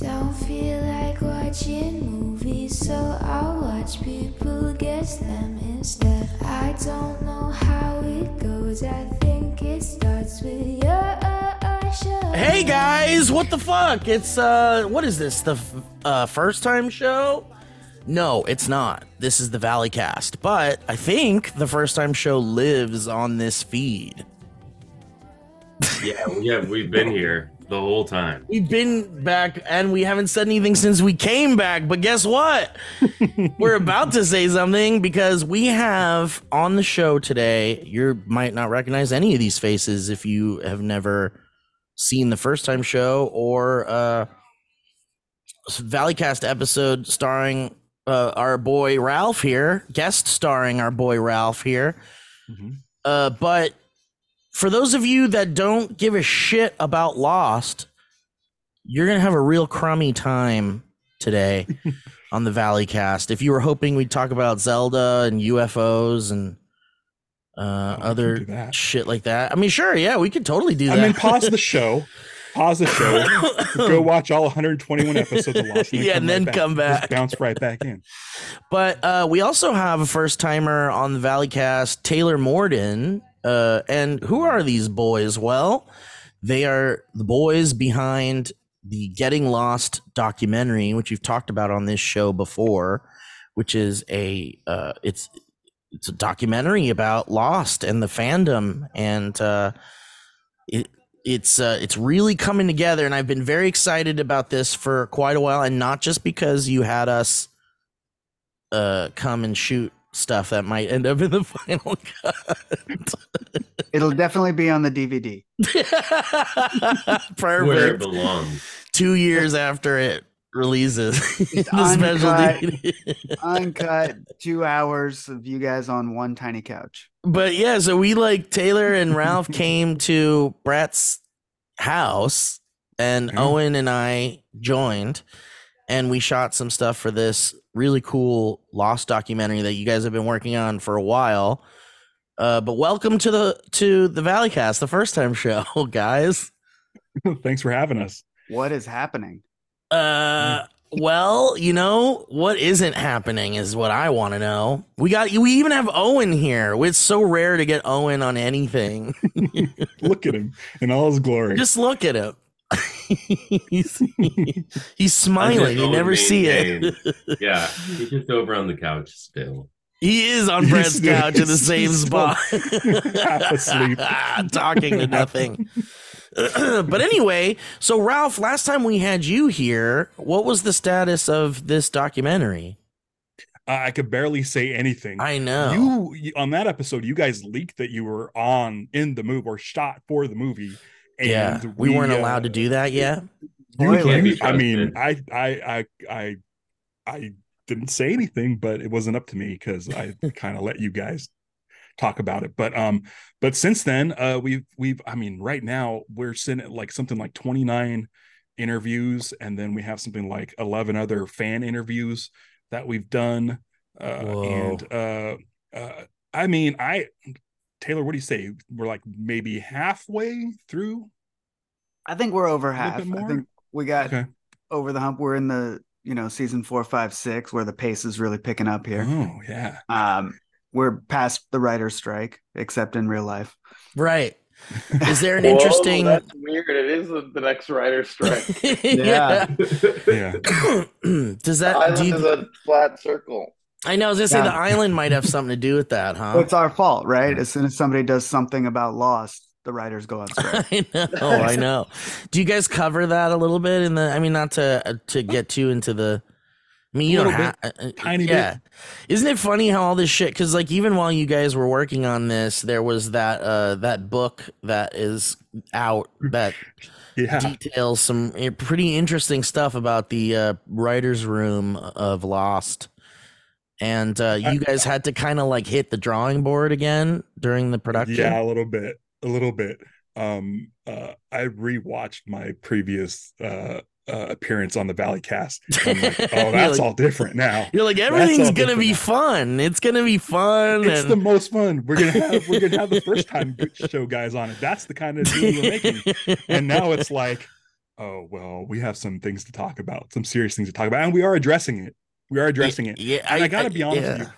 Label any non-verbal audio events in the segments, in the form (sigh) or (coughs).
Don't feel like watching movies, so I'll watch people guess them instead. I don't know how it goes, I think it starts with your show. Hey guys, what the fuck? It's uh, what is this? The f- uh, first time show? No, it's not. This is the Valley Cast, but I think the first time show lives on this feed. Yeah, we have. We've been here the whole time. We've been back and we haven't said anything since we came back, but guess what? (laughs) We're about to say something because we have on the show today, you might not recognize any of these faces if you have never seen the first time show or uh Valleycast episode starring uh, our boy Ralph here, guest starring our boy Ralph here. Uh, but for those of you that don't give a shit about Lost, you're gonna have a real crummy time today (laughs) on the Valley Cast. If you were hoping we'd talk about Zelda and UFOs and uh, Oh, we can do other shit like that, I mean, sure, yeah, we could totally do that. I mean, pause the show. Pause the show. (laughs) go watch all 121 episodes of Lost. Yeah, and then right come Just back. bounce right back in. But uh, we also have a first timer on the Valley Cast, Taylor Morden. Uh, and who are these boys? Well, they are the boys behind the Getting Lost documentary, which you've talked about on this show before, which is a uh, it's it's a documentary about Lost and the fandom, and uh, it it's uh, it's really coming together. And I've been very excited about this for quite a while, and not just because you had us uh come and shoot stuff that might end up in the (laughs) final cut. It'll definitely be on the DVD. (laughs) Where it Perfect. belongs. Two years after it releases. (laughs) the special uncut. DVD. Uncut, two hours of you guys on one tiny couch. But yeah, so we like Taylor and Ralph came to Brett's house and Yeah. Owen and I joined and we shot some stuff for this really cool lost documentary that you guys have been working on for a while. Uh, but welcome to the to the Valleycast, the first time show, (laughs) guys. (laughs) Thanks for having us. What is happening? Uh well, you know, what isn't happening is what I want to know. We got we even have Owen here. It's so rare to get Owen on anything. (laughs) Look at him in all his glory. Just look at him. (laughs) he's, he's smiling. You never see it. (laughs) Yeah, he's just over on the couch still. He is on He's- couch in the same (laughs) spot, asleep. talking to nothing. (clears throat) but anyway, so Ralph, last time we had you here, what was the status of this documentary? Uh, I could barely say anything. I know. You, you on that episode, you guys leaked that you were on in the movie or shot for the movie. And yeah, we, weren't uh, allowed to do that yet. You, Can't you- I mean. I, I, I, I, I didn't say anything, but it wasn't up to me because I (laughs) kind of let you guys talk about it. But um, but since then, uh, we've we've, I mean, right now we're sitting at like something like twenty nine interviews, and then we have something like eleven other fan interviews that we've done. Uh, Whoa. and uh, uh, I mean, I. Taylor, what do you say? We're like maybe halfway through. I think we're over half. I think we got Okay. over the hump. We're in the you know season four, five, six, where the pace is really picking up here. Oh yeah. Um, we're past the writer's strike, except in real life. Right. (laughs) Is there an Whoa, interesting? That's weird. It is the the next writer's strike. (laughs) yeah. Yeah. (laughs) (clears throat) Does The that? island Do is you, a flat circle. I know. I was gonna say Yeah. the island might have something to do with that, huh? It's our fault, right? As soon as somebody does something about Lost, the writers go on strike. (laughs) I know, I (laughs) know. Do you guys cover that a little bit in the? I mean, not to uh, to get too into the. I mean, you don't have Tiny yeah. bit. Isn't it funny how all this shit? Because like even while you guys were working on this, there was that uh that book that is out that (laughs) Yeah. details some eh, pretty interesting stuff about the uh, writers' room of Lost. And uh, you guys had to kind of like hit the drawing board again during the production. Yeah, a little bit. A little bit. Um uh I rewatched my previous uh uh, appearance on the Valley Cast. Like, (laughs) oh, that's like- all different now. You're like everything's gonna be different fun. It's gonna be fun. It's and- the most fun. We're gonna have we're gonna have the first time (laughs) show guys on it. That's the kind of deal we're making. And now it's like, oh well, we have some things to talk about, some serious things to talk about, and we are addressing it. We are addressing it. Yeah, And I, gotta be honest with yeah. you.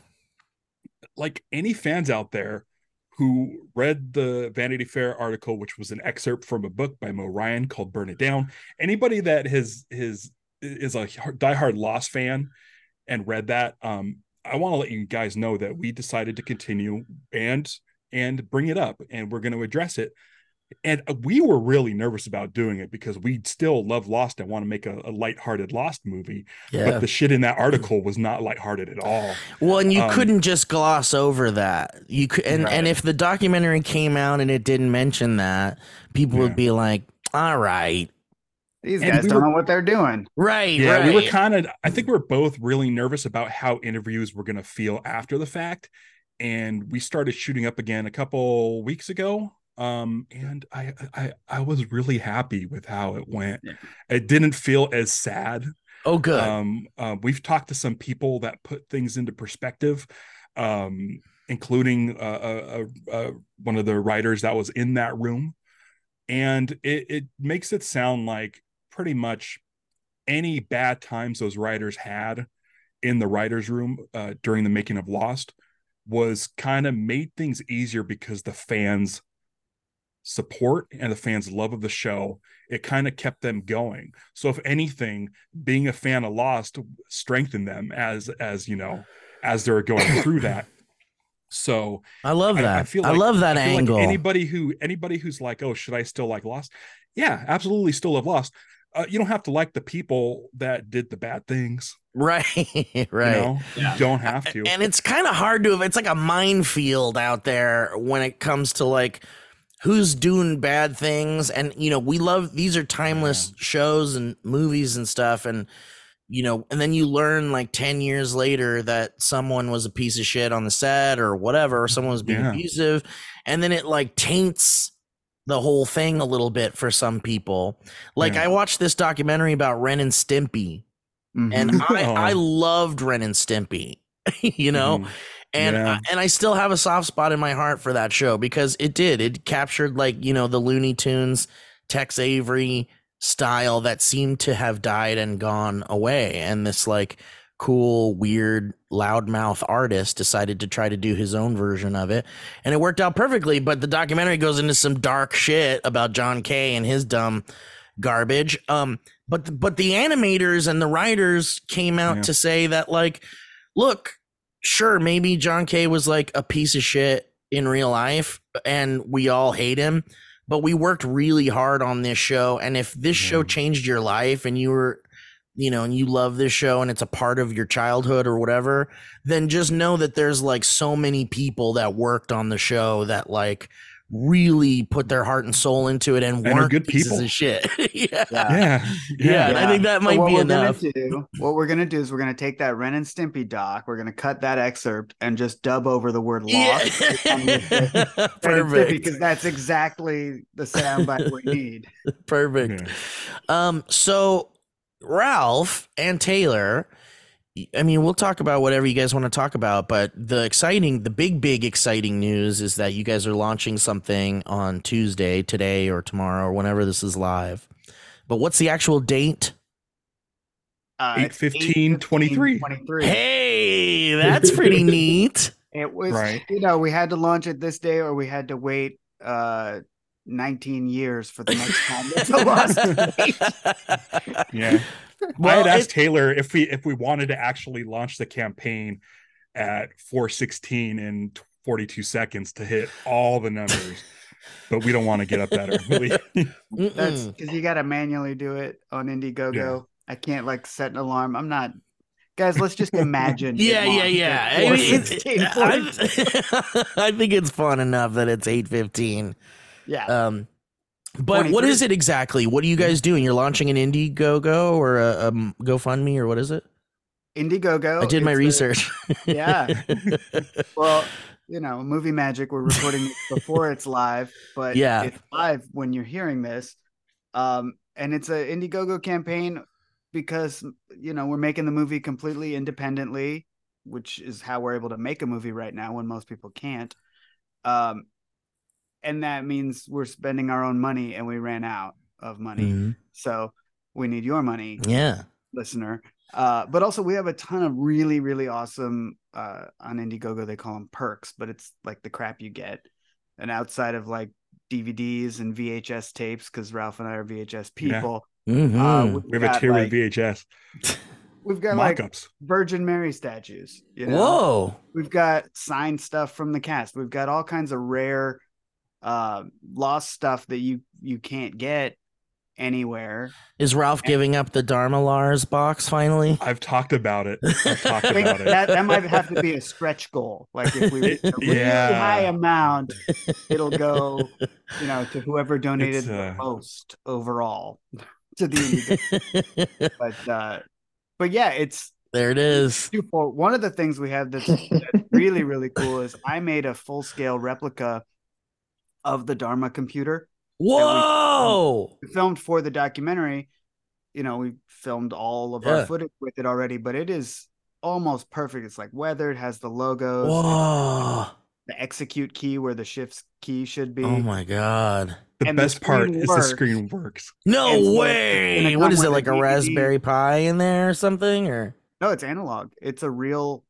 Like any fans out there who read the Vanity Fair article, which was an excerpt from a book by Mo Ryan called "Burn It Down," anybody that has his is a diehard Lost fan and read that, um, I want to let you guys know that we decided to continue and and bring it up, and we're going to address it. And uh, we were really nervous about doing it because we still love Lost and want to make a, a lighthearted Lost movie. Yeah. But the shit in that article was not lighthearted at all. Well, and you Um, couldn't just gloss over that. You could, and, and if the documentary came out and it didn't mention that, people Yeah. would be like, "All right, These And guys we don't were- know what they're doing. right, yeah right." we were kind of i think we are both really nervous about how interviews were going to feel after the fact and we started shooting up again a couple weeks ago um and i i i was really happy with how it went Yeah. it didn't feel as sad oh, good. um uh, we've talked to some people that put things into perspective um including uh, uh, one of the writers that was in that room and it, it makes it sound like pretty much any bad times those writers had in the writers room uh, during the making of lost was kind of made things easier because the fans support and the fans love of the show it kind of kept them going so if anything being a fan of lost strengthened them as as you know as they're going (coughs) through that so I love that. I, I feel like- I love that I feel like angle. anybody who anybody who's like, oh, should I still like Lost? Yeah, absolutely, still love Lost. Uh, you don't have to like the people that did the bad things. right, (laughs) You right. know, Yeah. you don't have to. And it's kind of hard to. It's like a minefield out there when it comes to like who's doing bad things. And you know, we love these are timeless shows and movies and stuff. And you know, and then you learn like ten years later that someone was a piece of shit on the set or whatever, or someone was being Yeah. abusive, and then it like taints the whole thing a little bit for some people. Like Yeah. I watched this documentary about Ren and Stimpy Mhm. and (laughs) I, Oh. I loved Ren and Stimpy, (laughs) you know, Mhm. And Yeah. I, and I still have a soft spot in my heart for that show because it did it captured like you know the Looney Tunes, Tex Avery style that seemed to have died and gone away, and this like cool weird loudmouth artist decided to try to do his own version of it and it worked out perfectly but the documentary goes into some dark shit about John K and his dumb garbage um but but the animators and the writers came out Yeah. to say that like look sure maybe john k was like a piece of shit in real life and we all hate him but we worked really hard on this show and if this show changed your life and you were you know and you love this show and it's a part of your childhood or whatever then just know that there's like so many people that worked on the show that like really put their heart and soul into it and, And are weren't good pieces people. of shit (laughs) yeah. Yeah. yeah, Yeah, and I think that might what be enough. Gonna do, what we're gonna do is we're gonna take that Ren and Stimpy doc. We're gonna cut that excerpt and just dub over the word lost. (laughs) perfect because that's exactly the soundbite we need. (laughs) perfect Yeah. um so ralph and taylor i mean we'll talk about whatever you guys want to talk about but the exciting the big big exciting news is that you guys are launching something on tuesday today or tomorrow or whenever this is live but what's the actual date Uh, it's 8:15, 23. 23. hey (laughs) that's pretty neat It was, Right. you know, we had to launch it this day or we had to wait uh 19 years for the next time. It's a lost (laughs) date. Yeah. I had asked Taylor if we if we wanted to actually launch the campaign at 416 in 42 seconds to hit all the numbers, (laughs) but we don't want to get up that early. (laughs) That's because you got to manually do it on Indiegogo. I can't like set an alarm. I'm not, guys. Let's just imagine. it Yeah, yeah, yeah. I, mean, it- 4:16. I, I think it's fun enough that it's eight fifteen. yeah. Um, but what is it exactly? What are you guys doing? You're launching an Indiegogo or a, um GoFundMe or what is it? Indiegogo. I did my a- research. (laughs) yeah. (laughs) well, you know, movie magic. We're recording before it's live, but Yeah. it's live when you're hearing this. Um, and it's a Indiegogo campaign because you know we're making the movie completely independently, which is how we're able to make a movie right now when most people can't. Um, and that means we're spending our own money, and we ran out. of money. Mhm. So we need your money, Yeah. listener. Uh, but also we have a ton of really, really awesome uh, on Indiegogo. They call them perks, but it's like the crap you get. And outside of like DVDs and VHS tapes, because Ralph and I are VHS Yeah. people. Mhm. Uh, We have a tier like- with VHS (laughs) We've got like mock-ups. Virgin Mary statues. You know? Whoa. We've got signed stuff from the cast. We've got all kinds of rare, uh, lost stuff that you you can't get anywhere. Is Ralph giving up the Dharma Lars box finally? I've talked about it. I've talked (laughs) about it. that that might have to be a stretch goal. Like if we (laughs) reach a really Yeah. high amount, it'll go, (laughs) you know, to whoever donated It's, the uh, most overall to the but uh, but yeah, it's there it is. One of the things we have that's, that's really really cool is I made a full scale replica of the Dharma computer. Whoa. We filmed for the documentary. You know, we filmed all of Yeah. our footage with it already, but it is almost perfect. It's like weathered, has the logos, Whoa. the execute key where the shift's key should be. Oh my god. The and the best part screen is the screen works. No And way. it What it like a DVD. Raspberry Pi in there or something or No, it's analog. It's a real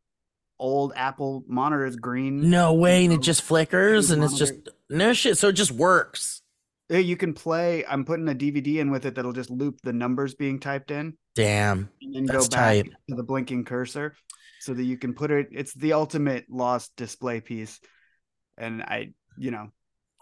old Apple monitor. It's green. No way and it just flickers and it's just no shit so it just works. Yeah, You can play. I'm putting a DVD in with it that'll just loop the numbers being typed in Damn. and then That's go back tight. to the blinking cursor so that you can put it. It's the ultimate lost display piece. And I, you know,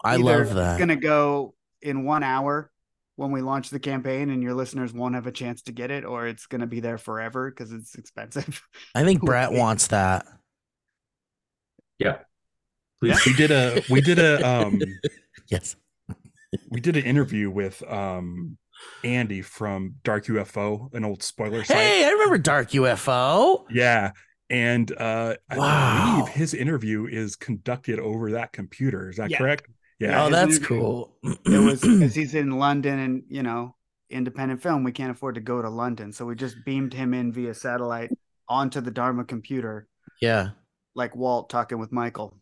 I love that. It's going to go in one hour when we launch the campaign and your listeners won't have a chance to get it, or it's going to be there forever because it's expensive. I think (laughs) Brett wants that. Yeah. Please. We did a we did a um (laughs) Yes. we did an interview with um Andy from Dark UFO, an old spoiler site. Hey, I remember Dark UFO. Yeah. And uh I believe his interview is conducted over that computer. Is that Yeah. correct? Yeah, Yeah. oh, his that's cool. it was (clears throat) because he's in London and, you know, independent film. We can't afford to go to London. So we just beamed him in via satellite onto the Dharma computer, yeah. like Walt talking with Michael.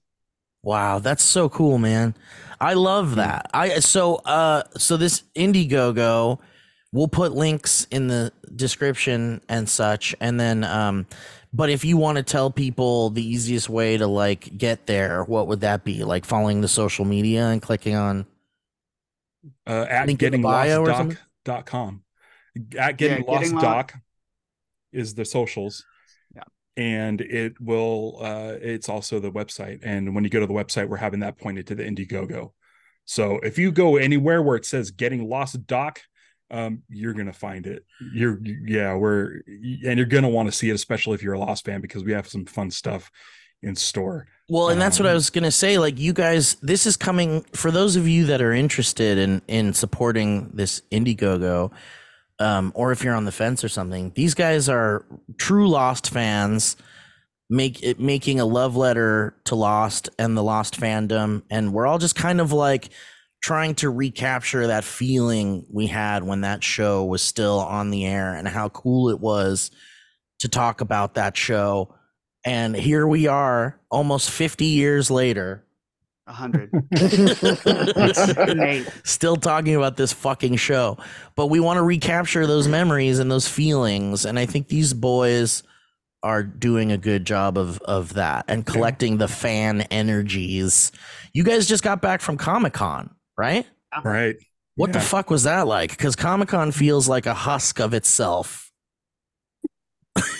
Wow, that's so cool, man. I love that. I so uh so this Indiegogo, we'll put links in the description and such, and then um, but if you want to tell people the easiest way to like get there, what would that be? Like following the social media and clicking on. Uh at Link in the bio or something? gettinglostdoc.com. At getting Yeah, lost Getting Lo- doc is the socials. And it will uh it's also the website. And when you go to the website, we're having that pointed to the Indiegogo. So if you go anywhere where it says getting lost doc, um, you're gonna find it. You're yeah, we're and you're gonna want to see it, especially if you're a Lost fan, because we have some fun stuff in store. Well, and that's what I Um, was gonna say. Like you guys, this is coming for those of you that are interested in in supporting this Indiegogo, um, or if you're on the fence or something. These guys are true Lost fans, make it making a love letter to Lost and the Lost fandom, and we're all just kind of like trying to recapture that feeling we had when that show was still on the air and how cool it was to talk about that show. And here we are, almost 50 years later, A hundred. (laughs) still talking about this fucking show. But we want to recapture those memories and those feelings. And I think these boys are doing a good job of of that and collecting the fan energies. You guys just got back from Comic Con, right? Right. What the fuck was that like? Because Comic Con feels like a husk of itself.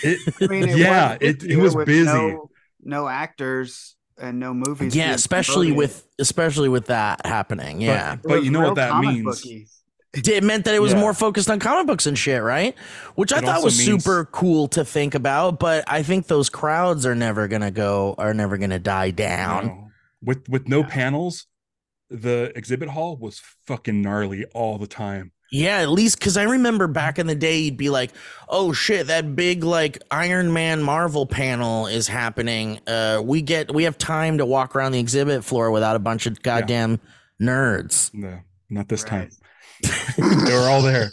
It, I mean, it Yeah, was it- it was busy. No, no actors and no movies. yeah, especially promoted. with especially with that happening. Yeah. It but you know what that comic means. booky. it meant that it was Yeah. more focused on comic books and shit, right? Which I thought was means- super cool to think about, but I think those crowds are never gonna go are never gonna die down. No. With with no Yeah. panels, the exhibit hall was fucking gnarly all the time. Yeah, at least because I remember back in the day, you'd be like, "Oh shit, that big like Iron Man Marvel panel is happening. Uh, we get we have time to walk around the exhibit floor without a bunch of goddamn nerds." No, not this Right. time. (laughs) they were all there.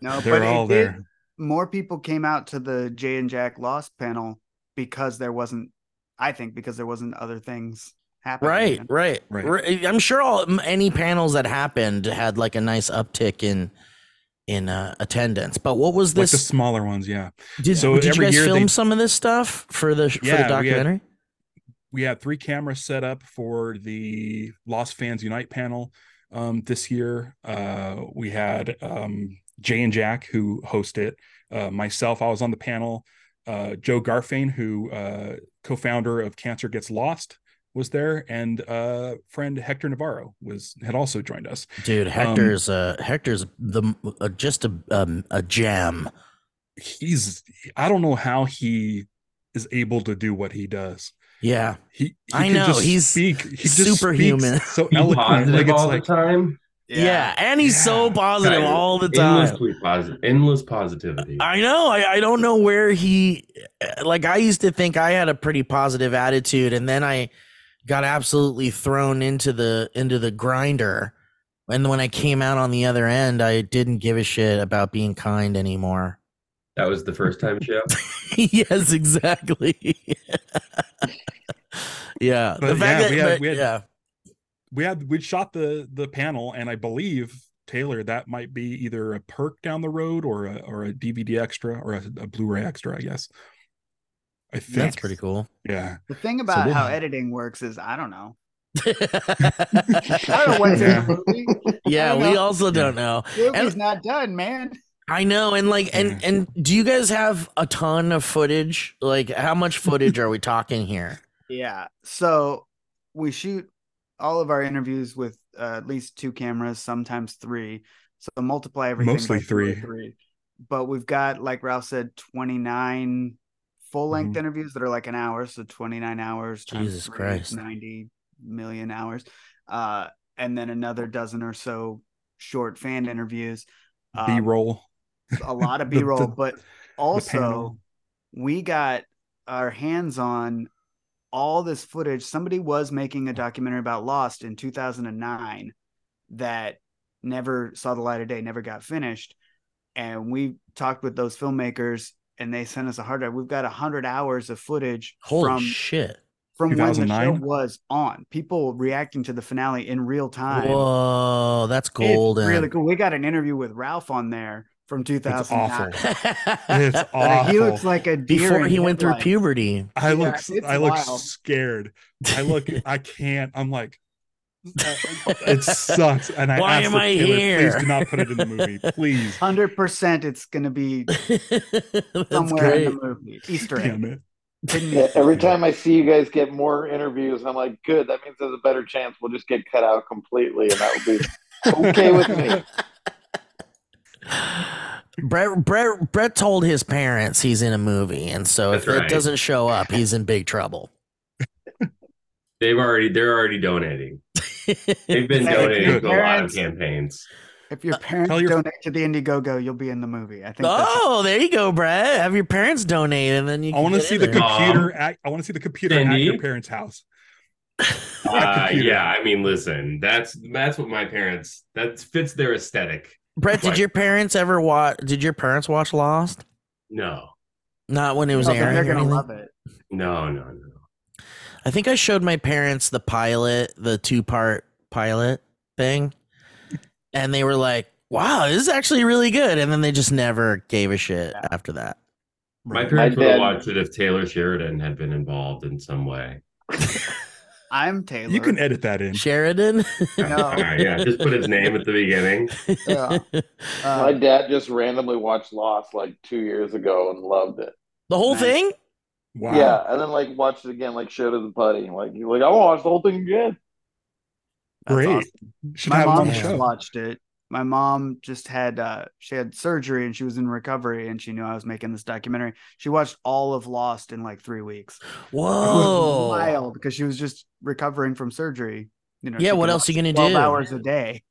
No, They but were it all did- there. More people came out to the Jay and Jack Lost panel because there wasn't. I think because there wasn't other things happening. Right, right, Right. right. I'm sure all any panels that happened had like a nice uptick in in uh, attendance. But what was like the this? smaller ones. Yeah, did so did you guys year film they- some of this stuff for the for Yeah, the we had- documentary? we had three cameras set up for the Lost Fans Unite panel um, this year. Uh, we had um, Jay and Jack who host it. Uh, myself, I was on the panel. Uh, Jo Garfein, who uh, co-founder of Cancer Gets Lost, was there, and uh, friend Hector Navarro was had also joined us. Dude, Um, Hector's uh Hector's the uh, just a um, a gem. He's I don't know how he is able to do what he does. Yeah, He, he I know, just he's speak. He superhuman. so eloquent. positive Like it's all like the time. yeah, and he's so positive Guys, all the time. Endlessly positive. Endless positivity. I know. I, I don't know where he like I used to think I had a pretty positive attitude and then I got absolutely thrown into the into the grinder. And when I came out on the other end, I didn't give a shit about being kind anymore. That was the first time show. (laughs) yes, exactly. (laughs) yeah. But yeah, we had- but- we had- yeah. we had we shot the the panel and i believe taylor that might be either a perk down the road or a or a dvd extra or a, a blu-ray extra i guess i think That's pretty cool. yeah The thing about we'll- how (laughs) editing works is I don't know. (laughs) I don't know what's Yeah. in the movie. yeah, don't we know. also don't know. The movie's And- not done, man. I know, and like, and Yeah. and do you guys have a ton of footage? Like, how much footage are we talking here? Yeah. So we shoot all of our interviews with uh, at least two cameras, sometimes three. So multiply everything. Mostly by two or three. three. But we've got, like Ralph said, 29 full length Mhm. interviews that are like an hour. So 29 hours. Jesus three, Christ. 90 million hours. Uh, and then another dozen or so short fan interviews. Um, b-roll a (laughs) lot of b-roll the- but also we got our hands on all this footage somebody was making a documentary about lost in 2009 that never saw the light of day never got finished and we talked with those filmmakers and they sent us a hard drive. We've got a 100 hours of footage Holy from shit! from when the show was on. People reacting to the finale in real time. Whoa, that's It's really cool. We got an interview with ralph on there from 2009 awful. (laughs) it's (laughs) awful he looks like a deer Before he went through headlights. puberty. i Yeah, look it's i look scared. I look i can't. I'm like it sucks and i Why asked am the I killer, here? please do not put it in the movie please Hundred percent, it's gonna be (laughs) somewhere great. in the movie. Easter egg. damn it Yeah, every time I see you guys get more interviews, I'm like, good. That means there's a better chance we'll just get cut out completely, and that would be (laughs) okay with me. Brett, Brett, Brett told his parents he's in a movie, and so That's if it doesn't show up, he's in big trouble. They've already they're already donating. They've been donating to a lot of campaigns. If your parents tell your- donate to the Indiegogo, you'll be in the movie. I think. that's- oh, there you go, Brett. Have your parents donate, and then you. I want to see the there. com- computer. At, I want to see the computer at your parents' house. (laughs) Uh, yeah, I mean, listen, that's that's what my parents that fits their aesthetic. Brett, did your parents ever watch? Did your parents watch Lost? No, Not when it was No, airing. they're gonna love it. no, no, no. I think I showed my parents the pilot, the two part pilot thing, and they were like, "Wow, this is actually really good." And then they just never gave a shit Yeah. after that. My Right. parents would have watched it if Taylor Sheridan had been involved in some way. (laughs) I'm Taylor. You can edit that in. Sheridan. No. (laughs) All right, yeah, just put his name at the beginning. (laughs) Yeah. Uh, My dad just randomly watched Lost like two years ago and loved it. the whole Nice. thing. Wow. Yeah, and then like watched it again, like showed the buddy. Like he's like, I want to watch the whole thing again. that's Great. awesome. My mom just show. watched it. My mom just had uh she had surgery and she was in recovery and she knew I was making this documentary. She watched all of Lost in like three weeks. It Whoa. wild because she was just recovering from surgery. You know, Yeah, what could else you gonna 12 do? Hours a day.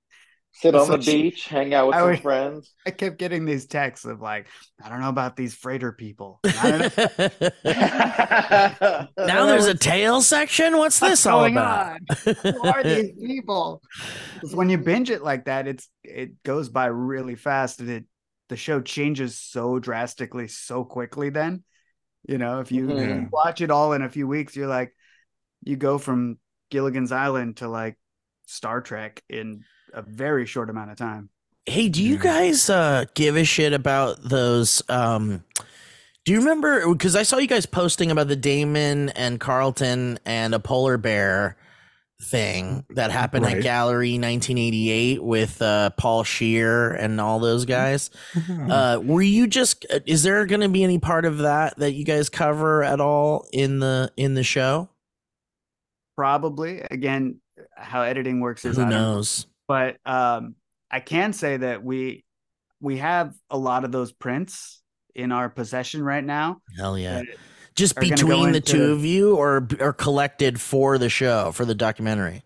Sit on So the she- beach, hang out with I some would- friends. I kept getting these texts of like, I don't know about these freighter people. I don't know (laughs) (laughs) now there's a tail section. What's this what's all about? on. Who are these (laughs) people? Because when you binge it like that, it's it goes by really fast, and it the show changes so drastically so quickly. Then, you know, if you, mm-hmm. if you watch it all in a few weeks, you're like, you go from Gilligan's Island to like Star Trek in a very short amount of time. Hey, do you guys uh give a shit about those um do you remember because I saw you guys posting about the Damon and Carlton and a polar bear thing that happened at Gallery 1988 with uh Paul Scheer and all those guys. Uh were you just is there going to be any part of that that you guys cover at all in the in the show? Probably again, how editing works is Who I don't knows? But um, I can say that we we have a lot of those prints in our possession right now. Hell yeah. Just are go between the into- two of you or or collected for the show for the documentary?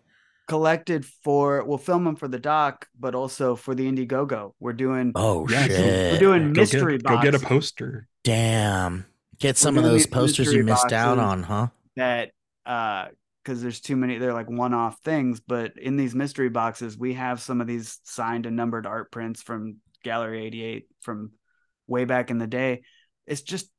collected for we'll film them for the doc, but also for the Indiegogo. We're doing Oh Yeah, shit. we're doing go mystery get, go get a poster. Damn. Get some of those posters you missed out on, huh? that uh because there's too many they're like one-off things but in these mystery boxes we have some of these signed and numbered art prints from gallery 88 from way back in the day it's just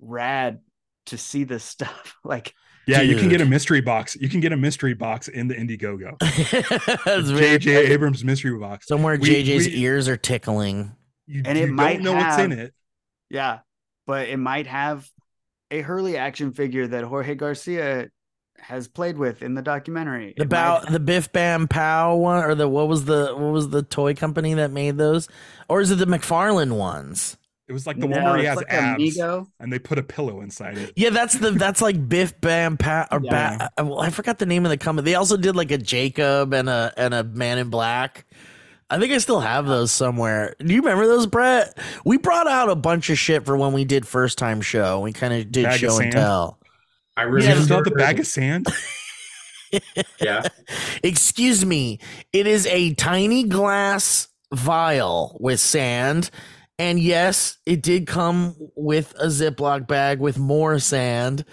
rad to see this (laughs) stuff like Yeah, you can get a mystery box. You can get a mystery box in the Indiegogo. (laughs) That's very J.J. Abrams mystery box. somewhere We- JJ's we- ears are tickling. You, And it you might don't know what's in it. yeah but it might have a hurley action figure that jorge garcia has played with in the documentary The bow, might- the Bif Bang Pow one, or the what was the what was the toy company that made those, or is it the McFarlane ones? It was like the No, one where he has like abs Amigo. and they put a pillow inside it. Yeah, that's the that's like Bif Bang Pow or Yeah. Ba- uh, well, I forgot the name of the company. They also did like a Jacob and a and a Man in Black. I think I still have those somewhere. Do you remember those, Brett? We brought out a bunch of shit for when we did first time show. We kind of did Bag show and tell. I You remember. still have the bag of sand? (laughs) yeah. Excuse me. It is a tiny glass vial with sand. And yes, it did come with a Ziploc bag with more sand.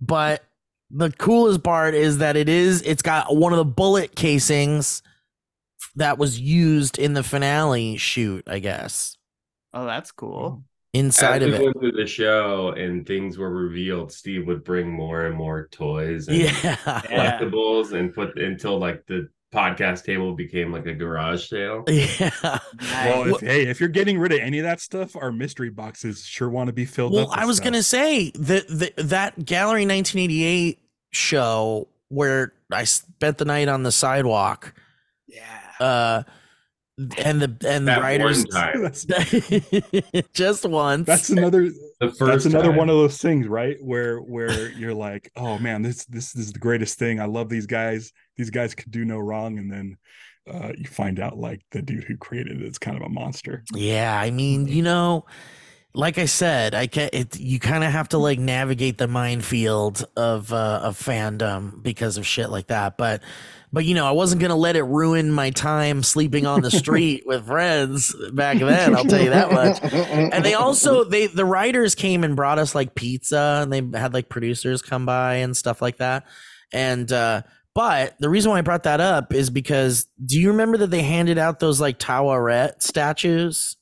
But the coolest part is that it is, it's got one of the bullet casings that was used in the finale shoot, I guess, oh that's cool hmm. Inside As of we it. went through the show and things were revealed, Steve would bring more and more toys and Yeah. Yeah. (laughs) collectibles and put until like the podcast table became like a garage sale. (laughs) Yeah. Well, if, hey, if you're getting rid of any of that stuff, our mystery boxes sure want to be filled Well, up. I was stuff. gonna say that the, that Gallery 1988 show where I spent the night on the sidewalk, yeah uh, and the and the That writers one (laughs) just once. that's another The first that's another time. one of those things, right? Where where (laughs) you're like, oh man, this this is the greatest thing. I love these guys. These guys could do no wrong, and then uh, you find out like the dude who created it is kind of a monster. yeah, I mean, you know, like I said, I can it. You kind of have to like navigate the minefield of uh, of fandom because of shit like that, but. But you know, I wasn't gonna let it ruin my time sleeping on the street with friends back then. I'll tell you that much. and they also they the writers came and brought us like pizza and they had like producers come by and stuff like that and uh but the reason why i brought that up is because do you remember that they handed out those like taweret statues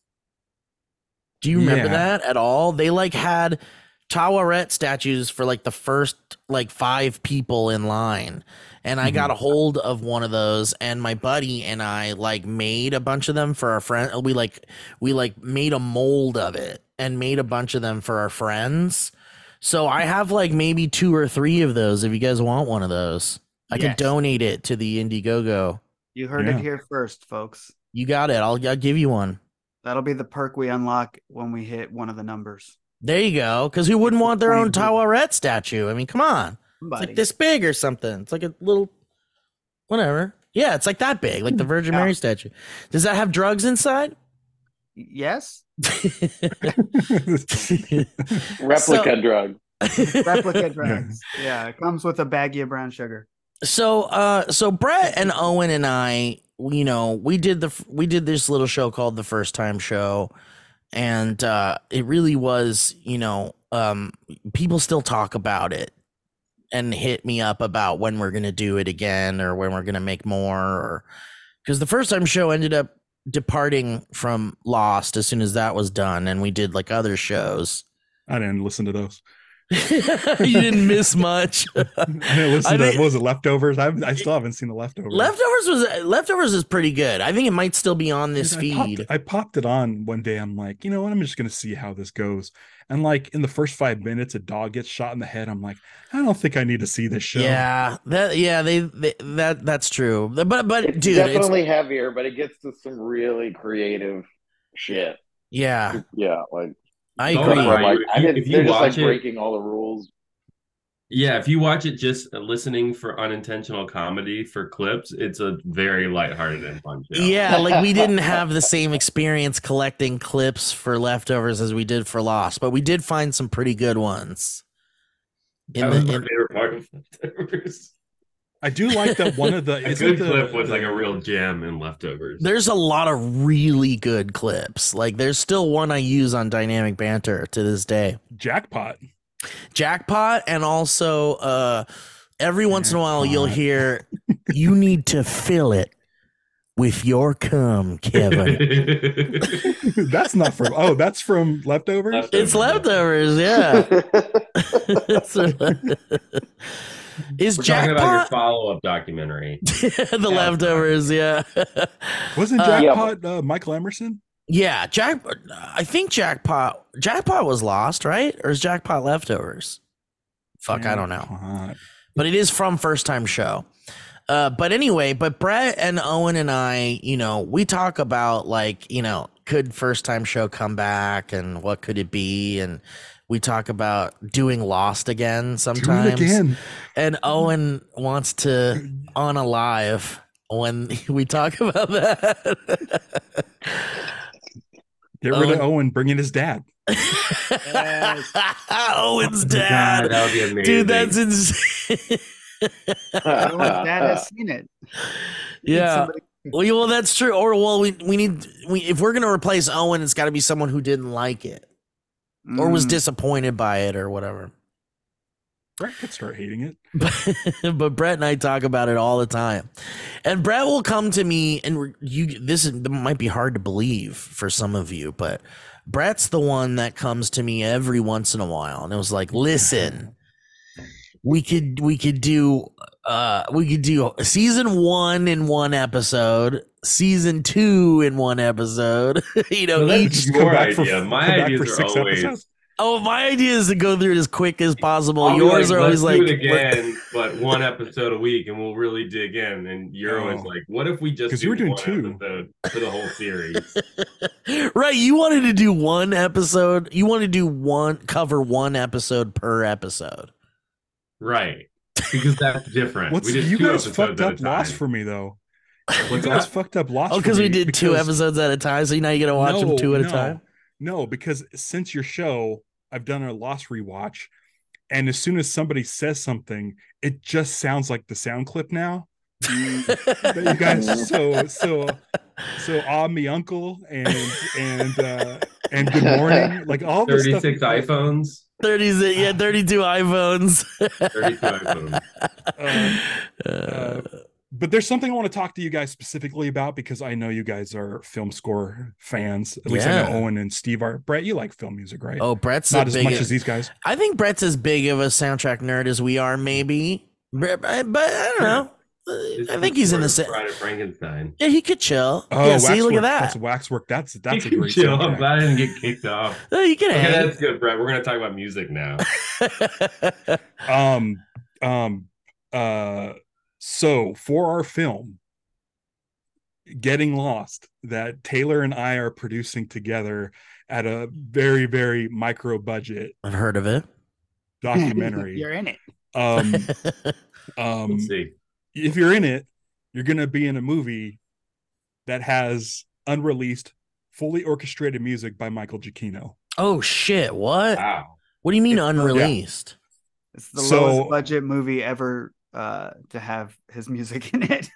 do you remember Yeah. that at all they like had taweret statues for like the first like five people in line and I Mhm. got a hold of one of those, and my buddy and I like made a bunch of them for our friend. We like we like made a mold of it and made a bunch of them for our friends. So I have like maybe two or three of those. If you guys want one of those, I Yes. could donate it to the Indiegogo. you heard Yeah. it here first folks You got it. I'll I'll give you one. that'll be the perk we unlock when we hit one of the numbers There you go. Because who wouldn't want their own 20 Taweret statue? I mean, come on. It's like this big or something. It's like a little, whatever. Yeah, it's like that big, like the Virgin Yeah. Mary statue. Does that have drugs inside? yes (laughs) Replica drug. replica (laughs) drugs yeah it comes with a baggie of brown sugar so uh so brett and owen and i you know we did the we did this little show called the first time show and uh it really was you know um people still talk about it and hit me up about when we're gonna do it again or when we're gonna make more or because the first time show ended up departing from lost as soon as that was done and we did like other shows I didn't listen to those. (laughs) you didn't miss much. (laughs) I didn't listen I to think- what was it leftovers. I, I still haven't seen the leftovers. leftovers was leftovers is pretty good. I think it might still be on this I popped, feed. I popped it on one day. I'm like, you know what? I'm just gonna see how this goes. And like in the first five minutes, a dog gets shot in the head. I'm like, I don't think I need to see this show. Yeah, that yeah they, they that that's true. But but It's dude, it's, definitely heavier, but it gets to some really creative shit. yeah, Yeah, like, I agree. right. like If I you- didn't, if you they're just like watch it- breaking all the rules. Yeah, if you watch it just listening for unintentional comedy for clips, it's a very lighthearted and fun show. Yeah, like we didn't (laughs) have the same experience collecting clips for leftovers as we did for Lost, but we did find some pretty good ones. In that was the, my in, favorite part of (laughs) Leftovers. I do like that one of the (laughs) A good the- clip was the- like a real gem in Leftovers. there's a lot of really good clips. Like there's still one I use on Dynamic Banter to this day. jackpot. Jackpot and also uh every once in a while you'll hear you need to fill it with your cum, (laughs) Kevin. (laughs) that's not from. Oh, that's from leftovers. Leftovers. it's leftovers, yeah. Is We're talking about your Jackpot follow-up documentary. (laughs) the leftovers? Yeah, (laughs) Wasn't Uh, jackpot uh, Michael Emerson? yeah. Jack, I think Jackpot. Jackpot was lost, right? Or is Jackpot leftovers? Fuck, I don't know. Jackpot. but it is from first time show. Uh, but anyway, but Brett and Owen and I, you know, we talk about like, you know, could first time show come back and what could it be? And we talk about doing Lost again Do sometimes. it again. And Owen wants to on a live when (laughs) we talk about that. Get rid Owen- of Owen. Bring in his dad. (laughs) Owen's oh God, dad. that would be amazing. Dude, that's insane. Everyone's dad has seen it. yeah. Somebody- Well, yeah, well, that's true. Or well, we we need we if we're gonna replace Owen, it's got to be someone who didn't like it or was Mm. disappointed by it or whatever. Brett could start hating it. But, (laughs) but Brett and I talk about it all the time, and Brett will come to me and you. This is, might be hard to believe for some of you, but Brett's the one that comes to me every once in a while, and it was like, listen. We could we could do uh we could do season one in one episode, season two in one episode. (laughs) you know, Well, each Just come your back for- idea. come My back ideas for are six always. episodes. Oh, my idea is to go through it as quick as possible. I'll Yours like, are always like do it again, but one episode a week, and we'll really dig in. And you're always Oh. like, "What if we just 'Cause do you were doing two. for the whole series?" (laughs) right. You wanted to do one episode. You want to do one cover one episode per episode. right? Because that's different. What's we did you two guys episodes fucked at a up Lost for me though? You What's guys (laughs) that? fucked up Lost. Oh, because we me did two episodes at a time. So now you got to watch them No, two at a no, time. No, because since your show, I've done a Lost rewatch, and as soon as somebody says something, it just sounds like the sound clip now. (laughs) that you guys so so so ah me uncle and and uh and good morning like all the stuff Thirty-six iPhones. 30, yeah, 32 iPhones. Thirty-two iPhones. Um, (laughs) Uh, uh, but there's something I want to talk to you guys specifically about because I know you guys are film score fans. At least I know Owen and Steve are. Brett, you like film music, right? oh, Brett's not as big, much as these guys. I think Brett's as big of a soundtrack nerd as we are, maybe. But, but I don't know. I think he's in the same. Bride Frankenstein. Yeah, he could chill. Oh, yeah, see, look Waxwork. at that. That's waxwork. That's that's a great chill. I'm glad I didn't get kicked off. (laughs) Oh, you can Okay, hang. that's good, Brett. We're gonna talk about music now. (laughs) um um uh so for our film getting lost that taylor and i are producing together at a very very micro budget I've heard of it. documentary (laughs) You're in it. um (laughs) um Let's see. if you're in it you're gonna be in a movie that has unreleased fully orchestrated music by michael giacchino oh shit! What? Wow. What do you mean It's- unreleased? It's the So- lowest budget movie ever uh, to have his music (laughs) in it.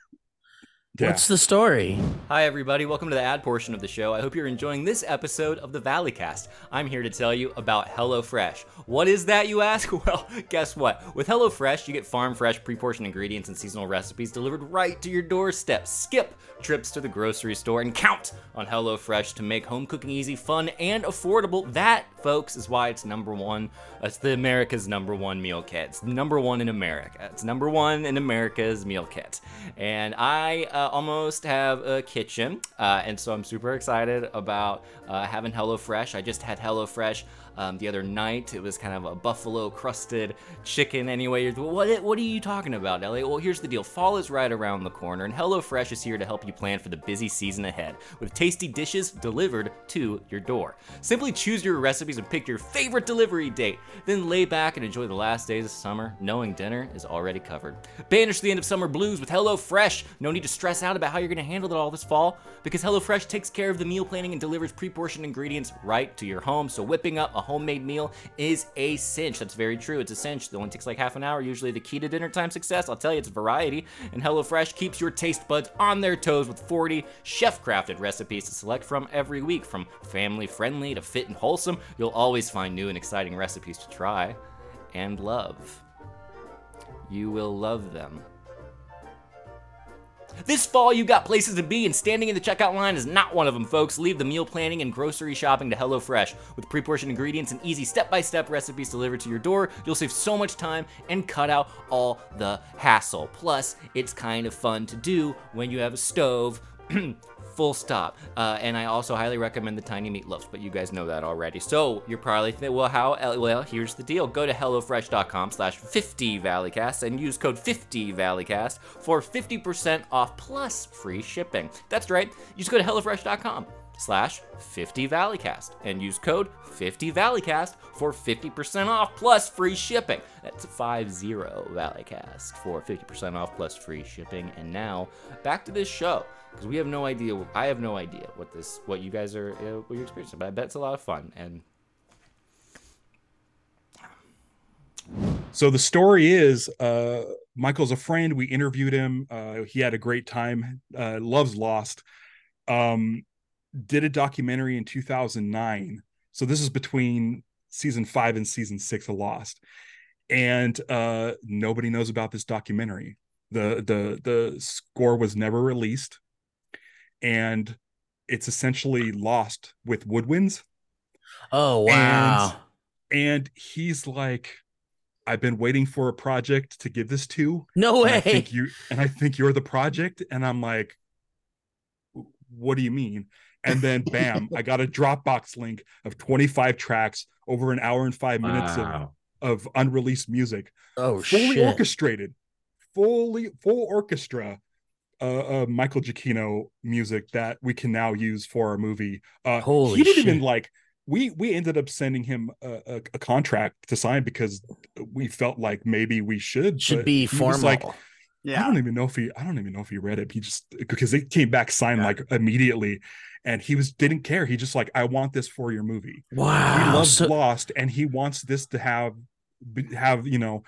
Yeah. What's the story? Hi, everybody. Welcome to the ad portion of the show. I hope you're enjoying this episode of the Valleycast. I'm here to tell you about HelloFresh. What is that, you ask? (laughs) Well, guess what? With HelloFresh, you get farm fresh, pre portioned ingredients and seasonal recipes delivered right to your doorstep. Skip trips to the grocery store and count on HelloFresh to make home cooking easy, fun, and affordable. That, folks, is why it's number one. It's the America's number one meal kit. It's number one in America. It's number one in America's meal kit. And I uh, almost have a kitchen, uh, and so I'm super excited about uh, having HelloFresh. I just had HelloFresh um, the other night. It was kind of a buffalo crusted chicken. Anyway, what what are you talking about, Elliott? Well, here's the deal. Fall is right around the corner, and HelloFresh is here to help you plan for the busy season ahead with tasty dishes delivered to your door. Simply choose your recipes and pick your favorite delivery date. Then lay back and enjoy the last days of summer, knowing dinner is already covered. Banish the end of summer blues with HelloFresh. No need to stress out about how you're going to handle it all this fall because HelloFresh takes care of the meal planning and delivers pre-portioned ingredients right to your home. So whipping up a homemade meal is a cinch. That's very true. It's a cinch. It only takes like half an hour. Usually the key to dinner time success. I'll tell you, it's variety. And HelloFresh keeps your taste buds on their toes with 40 chef-crafted recipes to select from every week. From family-friendly to fit and wholesome, you'll always find new and exciting recipes to try and love. You will love them. This fall, you've got places to be, and standing in the checkout line is not one of them, folks. Leave the meal planning and grocery shopping to HelloFresh. With pre portioned ingredients and easy step by step recipes delivered to your door, you'll save so much time and cut out all the hassle. Plus, it's kind of fun to do when you have a stove. (clears throat) Full stop. Uh, and I also highly recommend the tiny meatloafs, but you guys know that already. So you're probably thinking, well, how? uh, Well, here's the deal. Go to HelloFresh.com slash 50ValleyCast and use code 50ValleyCast for 50% off plus free shipping. That's right. You just go to HelloFresh.com slash 50ValleyCast and use code 50ValleyCast for 50% off plus free shipping. That's 50 ValleyCast for 50% off plus free shipping. And now back to this show because we have no idea. I have no idea what this, what you guys are, uh, what you're experiencing, but I bet it's a lot of fun. And So the story is uh Michael's a friend. We interviewed him. Uh he had a great time. Uh loves Lost. Um did a documentary in 2009. So this is between season 5 and season 6 of Lost. And uh nobody knows about this documentary. The the the score was never released and it's essentially lost with woodwinds Oh wow. and he's like i've been waiting for a project to give this to no and i way. think you and i think you're the project and i'm like what do you mean and then bam i got a (laughs) dropbox link of 25 tracks over an hour and five minutes of, Wow. of unreleased music oh fully shit. orchestrated fully full orchestra uh, uh michael giacchino music that we can now use for our movie uh Holy he didn't shit. even like we we ended up sending him a, a, a contract to sign because we felt like maybe we should Should be he formal. like yeah. i don't even know if he i don't even know if he read it he just because they came back signed like immediately and he was didn't care he just like i want this for your movie Wow. he loves So- Lost, and he wants this to have be- have you know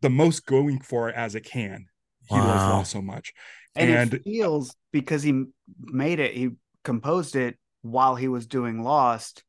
the most going for it as it can. He loves Wow. So much, and, and, it feels because he made it, he composed it while he was doing Lost.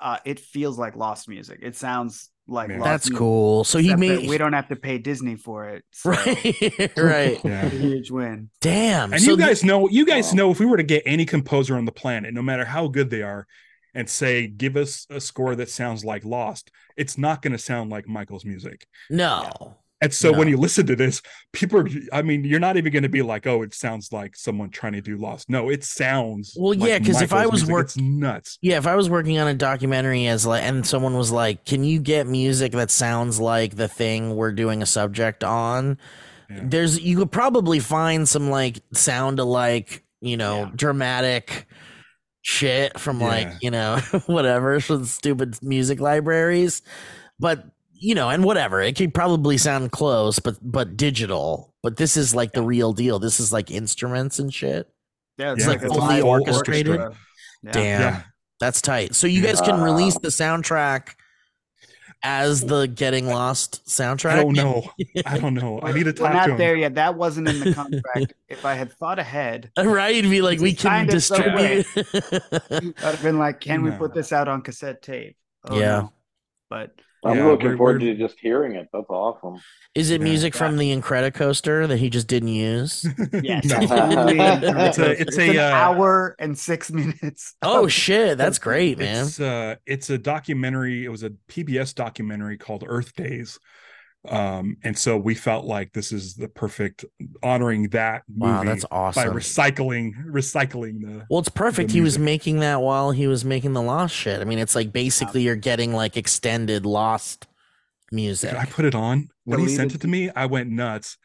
Uh, it feels like Lost music. It sounds like Yeah. Lost That's music, cool. So he except that made We don't have to pay Disney for it. So (laughs) right, (laughs) right. yeah. huge win. Damn. And so you th- guys know, you guys Oh. know, if we were to get any composer on the planet, no matter how good they are, and say, give us a score that sounds like Lost, it's not going to sound like Michael's music. no. And so when you listen to this, people are, I mean, you're not even going to be like, oh, it sounds like someone trying to do Lost. No, it sounds. Well, like yeah, 'cause if I was music. work- it's nuts. Yeah, if I was working on a documentary as like, and someone was like, "Can you get music that sounds like the thing we're doing a subject on?" Yeah. There's you could probably find some like sound alike, you know, Yeah. dramatic shit from like you know (laughs) whatever some stupid music libraries, but you know, and whatever it could probably sound close, but but digital. But this is like the real deal. This is like instruments and shit. Yeah, It's like a fully orchestrated. orchestra. Yeah. Damn. Yeah. That's tight. So you guys can release the soundtrack as the Getting Lost soundtrack. I don't know. I don't know. I need to We're talk not to him. there yet. That wasn't in the contract. (laughs) if I had thought ahead, (laughs) Right? It'd be like we can signed it distribute. I'd have been like, "Can we put this out on cassette tape?" Oh, Yeah. no. But I'm Yeah, looking we're- forward we're- to just hearing it. That's awesome. Is it Yeah. music from the Incredicoaster that he just didn't use? (laughs) yes, No. it's, totally (laughs) (laughs) It's a- it's a, an uh, hour and six minutes. Oh shit, that's great, man. It's uh it's a documentary. It was a PBS documentary called Earth Days. Um, and so we felt like this is the perfect honoring that movie Wow, that's awesome by awesome. recycling recycling the Well, it's perfect. He was making that while he was making the Lost shit. I mean, it's like basically you're getting like extended Lost music. I put it on when he sent it to me. I went nuts.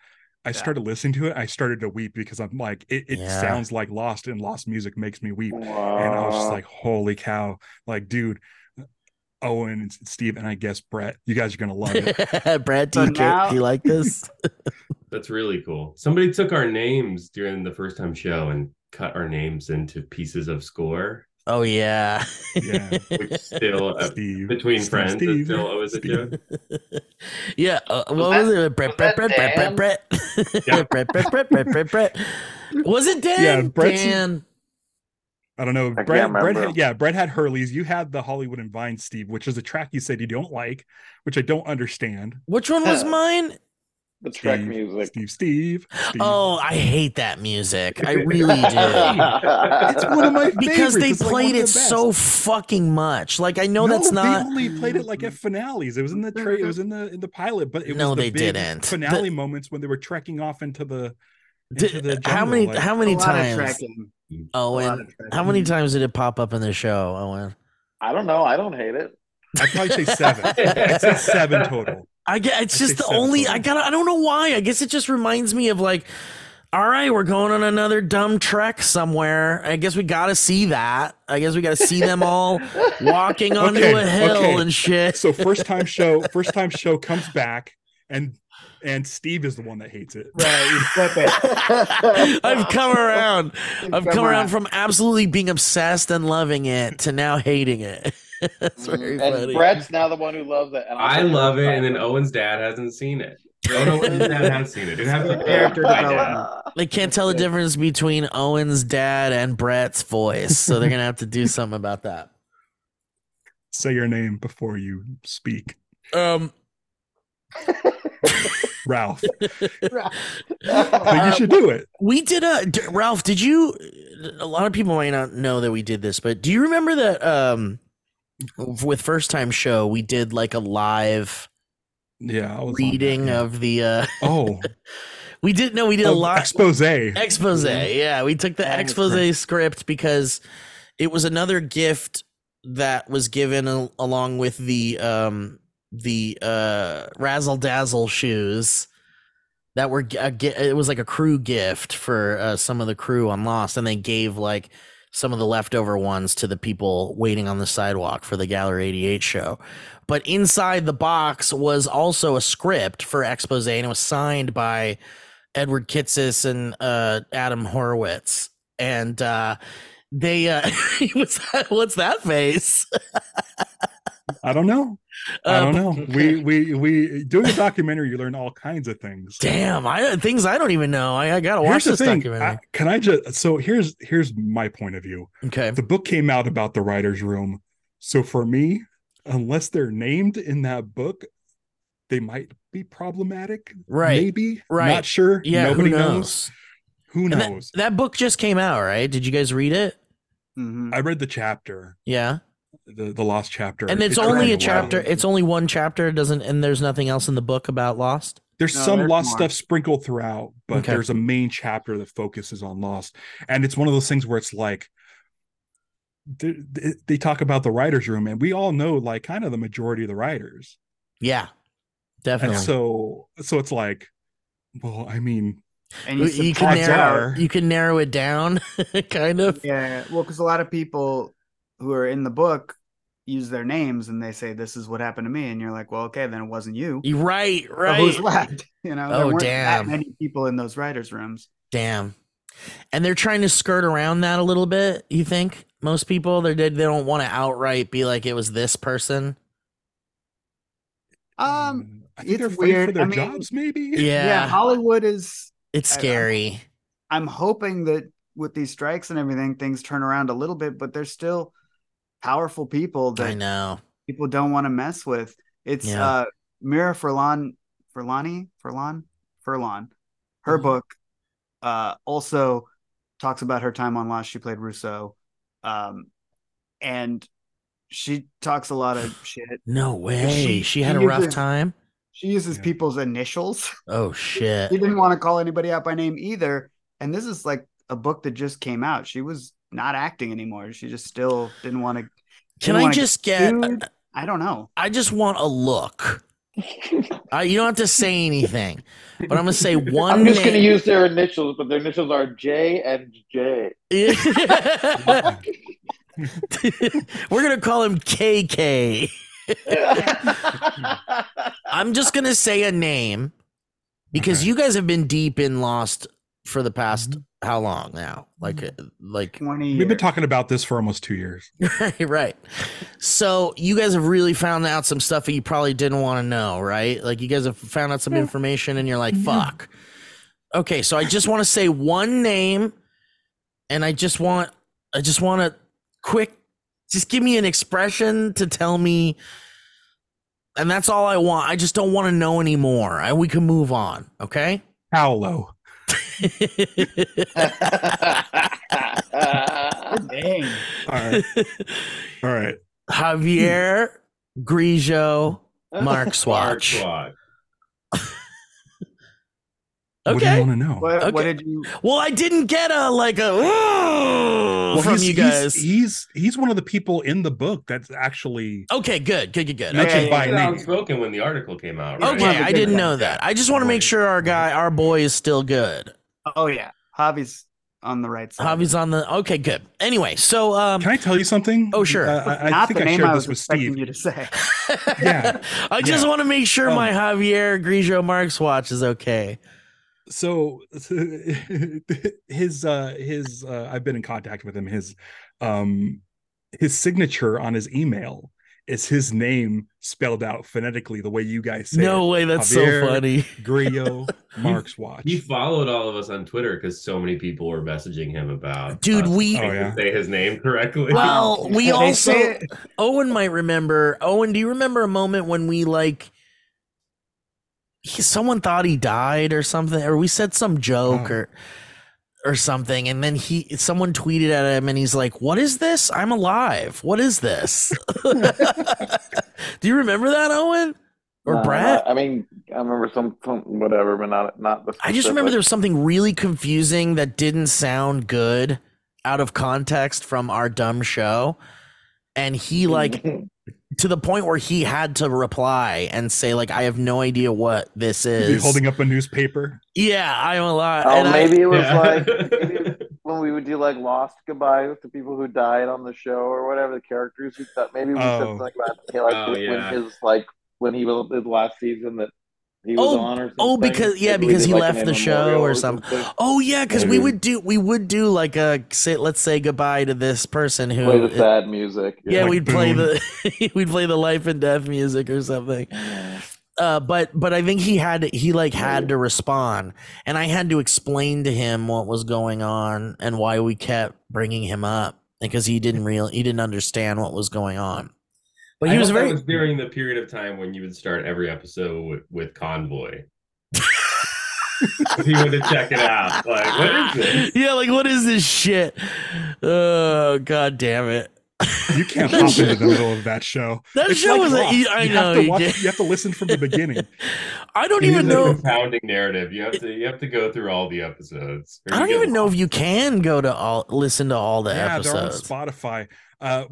I Yeah. started listening to it. I started to weep because I'm like, it, it Yeah. sounds like Lost, and Lost music makes me weep. Wow. And I was just like, holy cow! Like, dude, Owen and Steve, and I guess Brett, you guys are gonna love it. (laughs) Brad, do you, now- do you like this? (laughs) That's really cool. Somebody took our names during the first time show and cut our names into pieces of score, oh yeah, Yeah. (laughs) which still uh, Steve between Steve, friends Steve, is still always a Steve. joke. yeah. Uh, what Was was, that- it? Brett, was Brett, that Brett, Brett, Brett, Dan? Brett, Yeah. Brett, Brett, Brett, Brett, Brett, Brett. Was it Dan? Yeah, Brett's- Dan. I don't know. I Brett, can't Brett had, yeah, Brett had Hurley's. You had the Hollywood and Vine, Steve, which is a track you said you don't like, which I don't understand. Which one was mine? the Trek Steve, music. Steve, Steve, Steve. Oh, I hate that music. I (laughs) really do. it's one of my (laughs) because favorites. they It's played of it so fucking much. Like I know No, that's not. They only played it like at finales. It was in the tra- It was in the in the pilot, but it No, was the they big didn't. finale The- moments when they were trekking off into the. Did- into how many? like- how many a lot of times? tracking. a Oh, lot and of tracking. how many times did it pop up in the show, Owen? I don't know. I don't hate it. I'd probably say seven. I'd say seven total. I get. It's I'd just the only. total. I got. to I don't know why. I guess it just reminds me of like. All right, we're going on another dumb trek somewhere. I guess we got to see that. I guess we got to see them all (laughs) walking onto Okay, a hill okay. and shit. So first time show, first time show comes back, and and Steve is the one that hates it. Right, you flip it. (laughs) I've come around. I've Come come around around. from absolutely being obsessed and loving it to now hating it. (laughs) That's very and funny. Brett's now the one who loves it. And I'm I the love it, and then. Owen's dad hasn't seen it. Oh no, Owen's dad has seen it. It hasn't (laughs) Character development. They can't tell the difference between Owen's dad and Brett's voice, so they're gonna have to do something about that. Say your name before you speak, Um, Ralph. (laughs) Uh, But you should do it. we did a d- Ralph. Did you? A lot of people might not know that we did this, but do you remember that? Um, with first time show, we did like a live Yeah, I was that, reading yeah. of the. uh oh (laughs) We did no, we did a of live expose. expose yeah we took the That is expose script because it was another gift that was given al- along with the um the uh razzle dazzle shoes that were a, it was like a crew gift for uh, some of the crew on lost and they gave like some of the leftover ones to the people waiting on the sidewalk for the gallery 88 show but inside the box was also a script for expose and it was signed by Edward Kitsis and uh, Adam Horowitz, and uh, they uh? (laughs) (laughs) What's that face? (laughs) I don't know. I don't know. We we we doing a documentary. You learn all kinds of things. Damn, I things I don't even know. I, I gotta watch Here's the this thing. documentary. I- can I just? So here's here's my point of view. okay, The book came out about the writers' room. So for me, unless they're named in that book, they might be problematic. Right, Maybe. right. Not sure. yeah, Nobody who knows. knows? Who knows? that, that book just came out, right? Did you guys read it? Mhm. I read the chapter, Yeah, the the lost chapter, and it's It took only a chapter. It's only one chapter. It doesn't and there's nothing else in the book about Lost. There's No, some there's lost more. stuff sprinkled throughout, but Okay. there's a main chapter that focuses on lost, and it's one of those things where it's like they, they- they talk about the writers' room, and we all know like kind of the majority of the writers, Yeah, definitely. and so so it's like, well, I mean, And you, you, you can narrow. You can narrow it down, (laughs) kind of. Yeah, well, because a lot of people who are in the book use their names and they say this is what happened to me, and you're like, well, okay, then it wasn't you. You- Right, So right. who's left? (laughs) You know, Oh, there weren't damn. that many people in those writers' rooms. Damn. And they're trying to skirt around that a little bit, you think? Most people they they don't want to outright be like it was this person. Um, I think they're it's fighting for weird. their I mean, jobs, maybe. Yeah. yeah, Hollywood is. It's I- I'm- scary. I'm hoping that with these strikes and everything, things turn around a little bit, but there's still powerful people that I that know. people don't want to mess with. It's Yeah. uh Mira Furlan Furlani Furlan Furlan. Her Mm-hmm. book uh also talks about her time on Lost. She played Rousseau. Um and she talks a lot of (sighs) shit. No way. She- She, had she a rough time. She uses Yeah. people's initials. (laughs) Oh shit. She didn't want to call anybody out by name either. And this is like a book that just came out. She was not acting anymore. She just still didn't want to. Can I just get? Dude, I don't know. I just want a look. (laughs) Uh, you don't have to say anything, but I'm gonna say (laughs) one. I'm just going to use their initials, but their initials are J and J. (laughs) We're gonna call him KK. I'm just gonna say a name because Okay. you guys have been deep in Lost for the past how long now? Like, uh, like 20 We've been talking about this for almost two years. right, (laughs) right. So you guys have really found out some stuff that you probably didn't want to know, right? Like you guys have found out some information, and you're like, "Fuck." Okay, so I just want to say one name, and I just want, I just want a quick, just give me an expression to tell me, and that's all I want. I just don't want to know anymore. I, we can move on, okay? Paolo. Dang. All right. All right. Javier Grigio (laughs) Mark Swatch. Squad. What do you want to know? What, what did you? Well, I didn't get a like a "Whoa" from he's, you guys. He's, he's one of the people in the book that's actually okay, good, good, good, good. mentioned Okay, by He name. outspoken when the article came out. Right? okay, One of the I didn't know that. I just want to make sure our guy, our boy, is still good. Oh yeah, Javi's on the right side. Javi's on the. Okay, good. Anyway, so um, Can I tell you something? Oh, sure. Uh, I, I Not think the I name shared I this was with expecting Steve. you to say. (laughs) Yeah, I just yeah. want to make sure Um, my Javier Grigio Mark watch is okay. So (laughs) his uh his uh I've been in contact with him his um his signature on his email is his name spelled out phonetically the way you guys say No it. way, that's Javier so funny. (laughs) Grillo Mark's watch. He followed all of us on Twitter because so many people were messaging him about. Dude, us we- trying to Oh, yeah. say his name correctly. Well, we also Owen might remember. Owen, do you remember a moment when we like he, someone thought he died or something, or we said some joke Oh. or or something, and then he someone tweeted at him and he's like, "What is this? I'm alive. What is this?" (laughs) do you remember that, Owen or Brett? not- I mean, I remember some, some whatever, but not not the. I just remember there was something really confusing that didn't sound good out of context from our dumb show. And he like to the point where he had to reply and say like I have no idea what this Be is. holding up a newspaper. yeah, I'm alive. Oh, and I- maybe it was Yeah. like (laughs) when we would do like lost goodbyes to people who died on the show or whatever the characters we thought maybe we said Oh. something about you like Oh, when yeah. his like when he was his last season that he was Oh, on or something. oh, because- yeah, because he like, left the show or something. oh yeah, because we would do we would do like a say let's say goodbye to this person who Play the sad music. yeah, Like we'd play the (laughs) (laughs) we'd play the life and death music or something. uh but but i think he had to, he like had to respond and i had to explain to him what was going on and why we kept bringing him up because he didn't real he didn't understand what was going on but I he was hope that very was during the period of time when you would start every episode with, with convoy. he wanted to check it out. Like, what is this? yeah like what is this shit oh god damn it You can't (laughs) hop into the middle of that show. That It's show like was a- Lost. you- I you know, have to you watch, can't- you have to listen from the beginning. i don't It even is a know compounding narrative. You have to you have to go through all the episodes. i don't get even know if you can go to all listen to all the yeah, episodes they're on Spotify. Uh,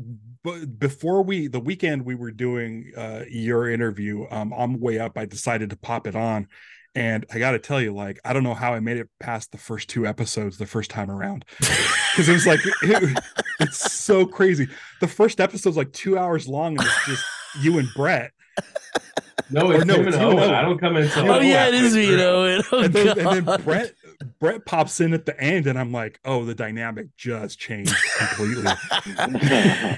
but before we the weekend we were doing uh your interview, um, on the way up, I decided to pop it on. And I got to tell you, like, I don't know how I made it past the first two episodes the first time around (laughs) because it was like it- it's so crazy. The first episode episode's like two hours long, and it's just you and Brett. No, it's Or no, him it's you and Owen. Owen. I don't come until You oh and yeah it is me you know it. Oh, and, then, and then Brett Brett pops in at the end, and I'm like, oh, the dynamic just changed completely. (laughs) (laughs)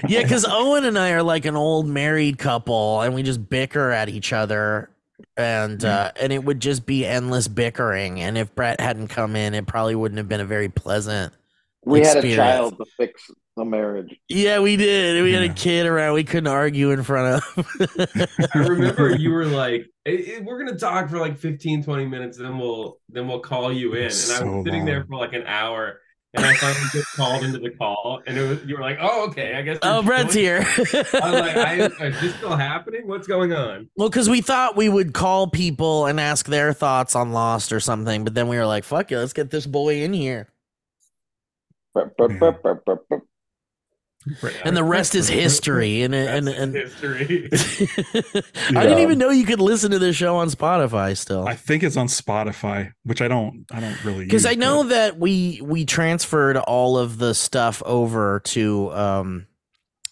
yeah, because Owen and I are like an old married couple, and we just bicker at each other, and uh, and it would just be endless bickering. And if Brett hadn't come in, it probably wouldn't have been a very pleasant. we had a child to fix the marriage. Yeah, we did. We had a kid around. We couldn't argue in front of. I (laughs) remember you were like, "Eh, eh, we're gonna talk for like 15, 20 minutes, and then we'll then we'll call you in. And I was So sitting there for like an hour, and I finally get called into the call, and it was you were like, "Oh, okay, I guess." oh, Brett's here. I was like, I, "Is this still happening? What's going on?" well, because we thought we would call people and ask their thoughts on Lost or something, but then we were like, "Fuck it, let's get this boy in here." Burp. And the rest is history. And and That's and. history. (laughs) I didn't even know you could listen to the show on Spotify still. I think it's on Spotify, which I don't I don't really because I know but- that we we transferred all of the stuff over to um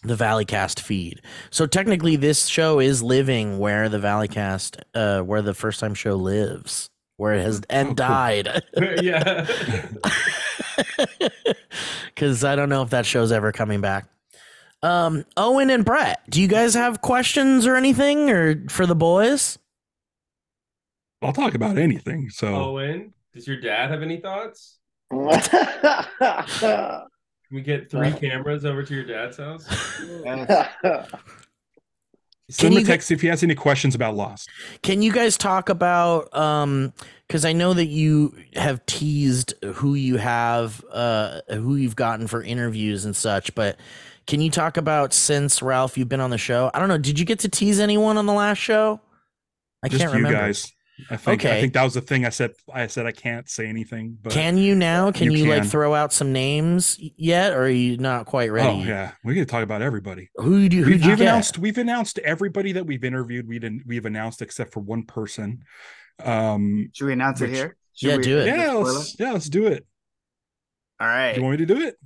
the Valleycast feed. So technically, this show is living where the Valleycast, uh, where the first time show lives, where it has and Oh, cool. died. (laughs) yeah. (laughs) (laughs) Because I don't know if that show's ever coming back. Um, Owen and Brett, do you guys have questions or anything, or for the boys? I'll talk about anything. So Owen, does your dad have any thoughts? (laughs) Can we get three cameras over to your dad's house? send you him a get- text if he has any questions about Lost. Can you guys talk about um because I know that you have teased who you have uh who you've gotten for interviews and such, but can you talk about since Ralph you've been on the show? I don't know, did you get to tease anyone on the last show? I Just can't you remember. guys. I think Okay. I think that was the thing I said. I said I can't say anything, but Can you now? Can you, You like throw out some names yet or are you not quite ready? oh yeah, we can talk about everybody. Who do who We've, you we've announced we've announced everybody that we've interviewed. We didn't we've announced except for one person. Um, Should we announce it here? Should Yeah, we- do it. yeah, let's, yeah, let's do it. All right. You want me to do it?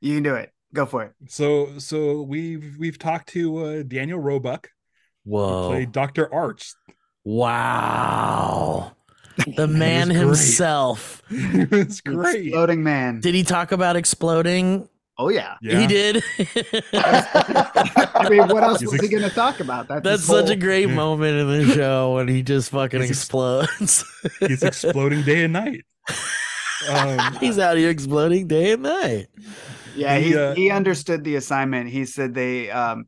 You can do it. Go for it. So so we've we've talked to uh, Daniel Roebuck, who Whoa. played Doctor Arzt. Wow. (laughs) The man himself. (laughs) it's great. Exploding man. Did he talk about exploding? Oh yeah. Yeah. He did. I mean, what else He's was he going to talk about? That's, That's his such a great Yeah. moment in the (laughs) show when he just fucking He's ex- explodes. (laughs) He's exploding day and night. (laughs) Um, He's out here exploding day and night. Yeah, He, he, uh, he understood the assignment. He said they um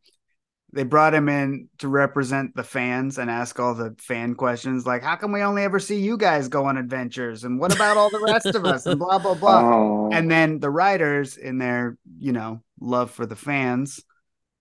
they brought him in to represent the fans and ask all the fan questions like how come we only ever see you guys go on adventures and what about all the rest of us and blah blah blah. Oh. And then the writers in their, you know, love for the fans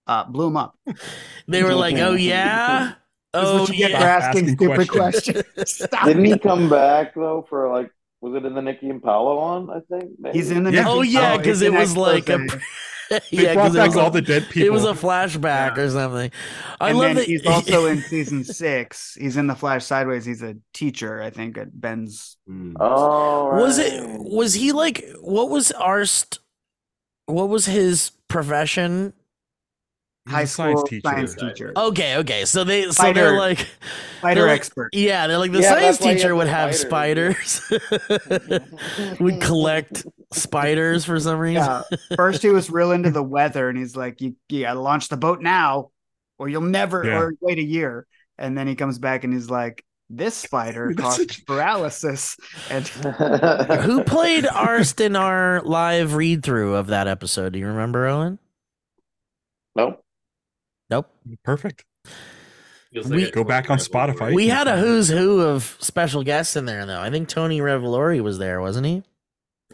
uh blew him up. (laughs) They were like, "Oh yeah, (laughs) That's oh what you get for yeah." asking, Asking stupid questions. questions. (laughs) Stop Didn't he come back though for like? Was it in the Nikki and Paolo one? I think maybe? He's in the Yeah. Oh yeah, because an it was like a expose. they yeah, brought 'cause it back was all a- the dead people. It was a flashback Yeah. or something. I and love then that he's also in (laughs) season six. He's in the Flash Sideways. He's a teacher, I think, at Ben's. Hmm. Oh, was it was he like what was Arzt? What was his profession? He's high a science school teacher. science teacher, Okay, okay. So they so Fighter. they're like spider they're like- expert. yeah, they're like the Yeah, science that's why he teacher had would have spiders. spiders. (laughs) would collect spiders for some reason. Yeah. First, he was real into the weather, and he's like, "You, you gotta launch the boat now, or you'll never, Yeah. or wait a year." And then he comes back and he's like, "This spider (laughs) That's causes such- paralysis." And (laughs) Who played Arzt in our live read through of that episode? Do you remember, Owen? nope. Nope. Perfect. Feels We- a Go back on. Spotify. We had a who's who of special guests in there, though. I think Tony Revolori was there, wasn't he?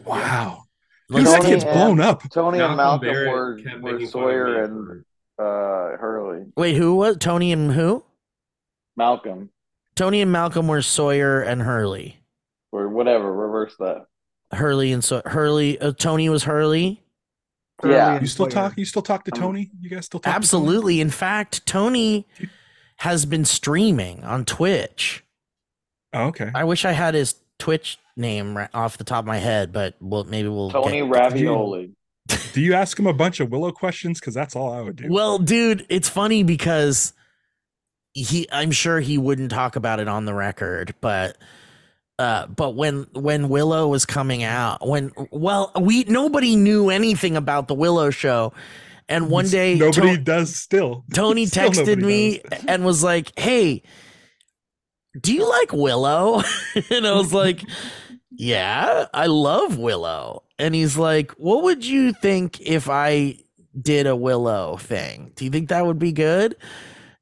Wow. Like, Dude, that Tony kid's and- blown up. Tony and Malcolm Malcolm Barrett were, kept were making fun of Sawyer and uh, Hurley. wait, who was Tony and who? Malcolm Tony and Malcolm were Sawyer and Hurley. or whatever. Reverse that. Hurley and so Hurley. Uh, Tony was Hurley. Yeah. You still Sawyer. talk? You still talk to Um, Tony? You guys still talk? to Tony? Absolutely. In fact, Tony has been streaming on Twitch. Oh, okay. I wish I had his Twitch name right off the top of my head, but we'll maybe we'll Tony get- Ravioli. Do you ask him a bunch of Willow questions? Because that's all I would do. Well, dude, it's funny because he I'm sure he wouldn't talk about it on the record, but uh but when when Willow was coming out, when well, we nobody knew anything about the Willow show. And one day nobody To- does still. (laughs) Tony Still texted me does. and was like, "Hey, do you like Willow?" (laughs) and I was like, "Yeah, I love Willow." and he's like, "What would you think if I did a Willow thing? Do you think that would be good?"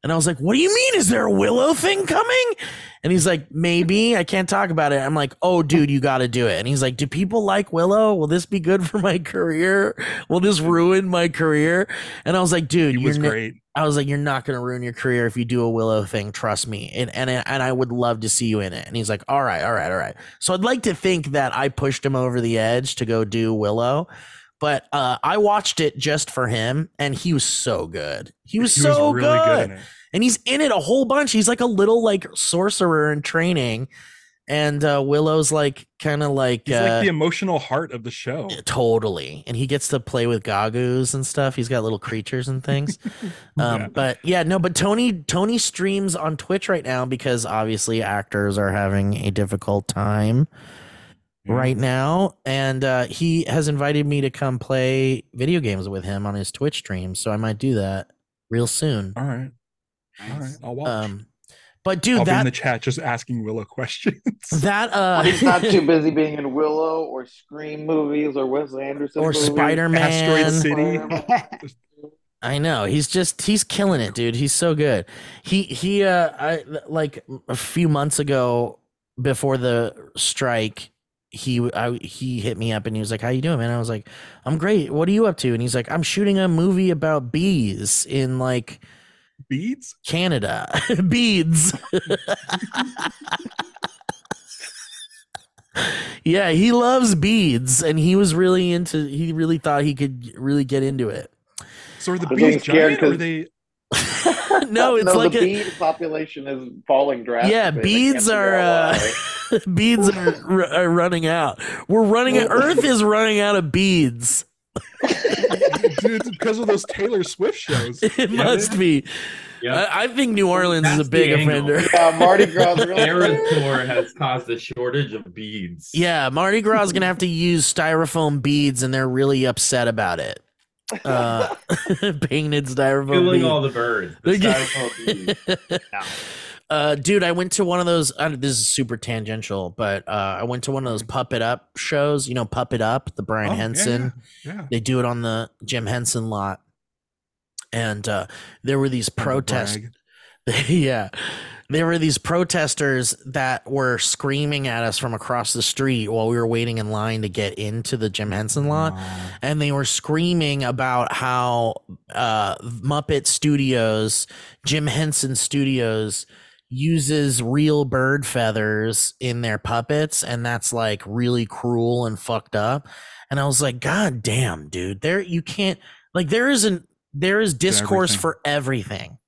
And I was like, "What do you mean? Is there a Willow thing coming?" And he's like, "Maybe I can't talk about it." I'm like, "Oh, dude, you got to do it." And he's like, "Do people like Willow? Will this be good (laughs) for my career? Will this ruin my career?" And I was like, "Dude, you're was great. I was like, you're not going to ruin your career if you do a Willow thing. Trust me. And, and, and I would love to see you in it. And he's like, all right, all right, all right. So I'd like to think that I pushed him over the edge to go do Willow, but uh, I watched it just for him and he was so good. He was He so was really good. good. And he's in it a whole bunch. He's like a little like sorcerer in training. And uh, Willow's like kind of like, He's uh, like the emotional heart of the show. Totally. And he gets to play with gagoos and stuff. He's got little creatures and things. (laughs) um, Yeah. But yeah, no, but Tony Tony streams on Twitch right now because obviously actors are having a difficult time Yeah. right now. And uh, he has invited me to come play video games with him on his Twitch stream. So I might do that real soon. All right. All right. I'll watch. Um, but dude, I'll be in the chat just asking Willow questions. (laughs) that uh He's not too busy being in Willow or Scream movies or Wes Anderson or movies. Spider Man. Asteroid City. I know he's just he's killing it, dude. He's so good. He he uh I like a few months ago before the strike, he I he hit me up and he was like, "How you doing, man?" I was like, "I'm great. What are you up to?" And he's like, "I'm shooting a movie about bees in like Beads? Canada. (laughs) beads." (laughs) yeah, he loves beads and he was really into he really thought he could really get into it. So are the I'm bees giant or are 'cause- they (laughs) no, it's like the a, bee population is falling drastically. Yeah, beads are uh, (laughs) beads are, r- are running out. We're running. Earth is running out of beads. (laughs) Dude, it's because of those Taylor Swift shows? It Yeah. must be. Yeah. I, I think New Orleans is a big the angle. offender. Yeah, Mardi Gras is really Eras Tour has caused a shortage of beads. Yeah, Mardi Gras is gonna have to use styrofoam beads, and they're really upset about it. Uh, (laughs) painted styrofoam Killing all the birds. The (laughs) styrofoam beads. Uh, dude, I went to one of those. Uh, this is super tangential, but uh, I went to one of those Puppet Up shows. You know, Puppet Up, the Brian Oh, Henson. Yeah. yeah. They do it on the Jim Henson lot, and uh, there were these protests. (laughs) Yeah, there were these protesters that were screaming at us from across the street while we were waiting in line to get into the Jim Henson lot and they were screaming about how uh, Muppet Studios, Jim Henson Studios, uses real bird feathers in their puppets, and that's like really cruel and fucked up. And I was like, God damn, dude, there you can't like there isn't there is discourse everything. for everything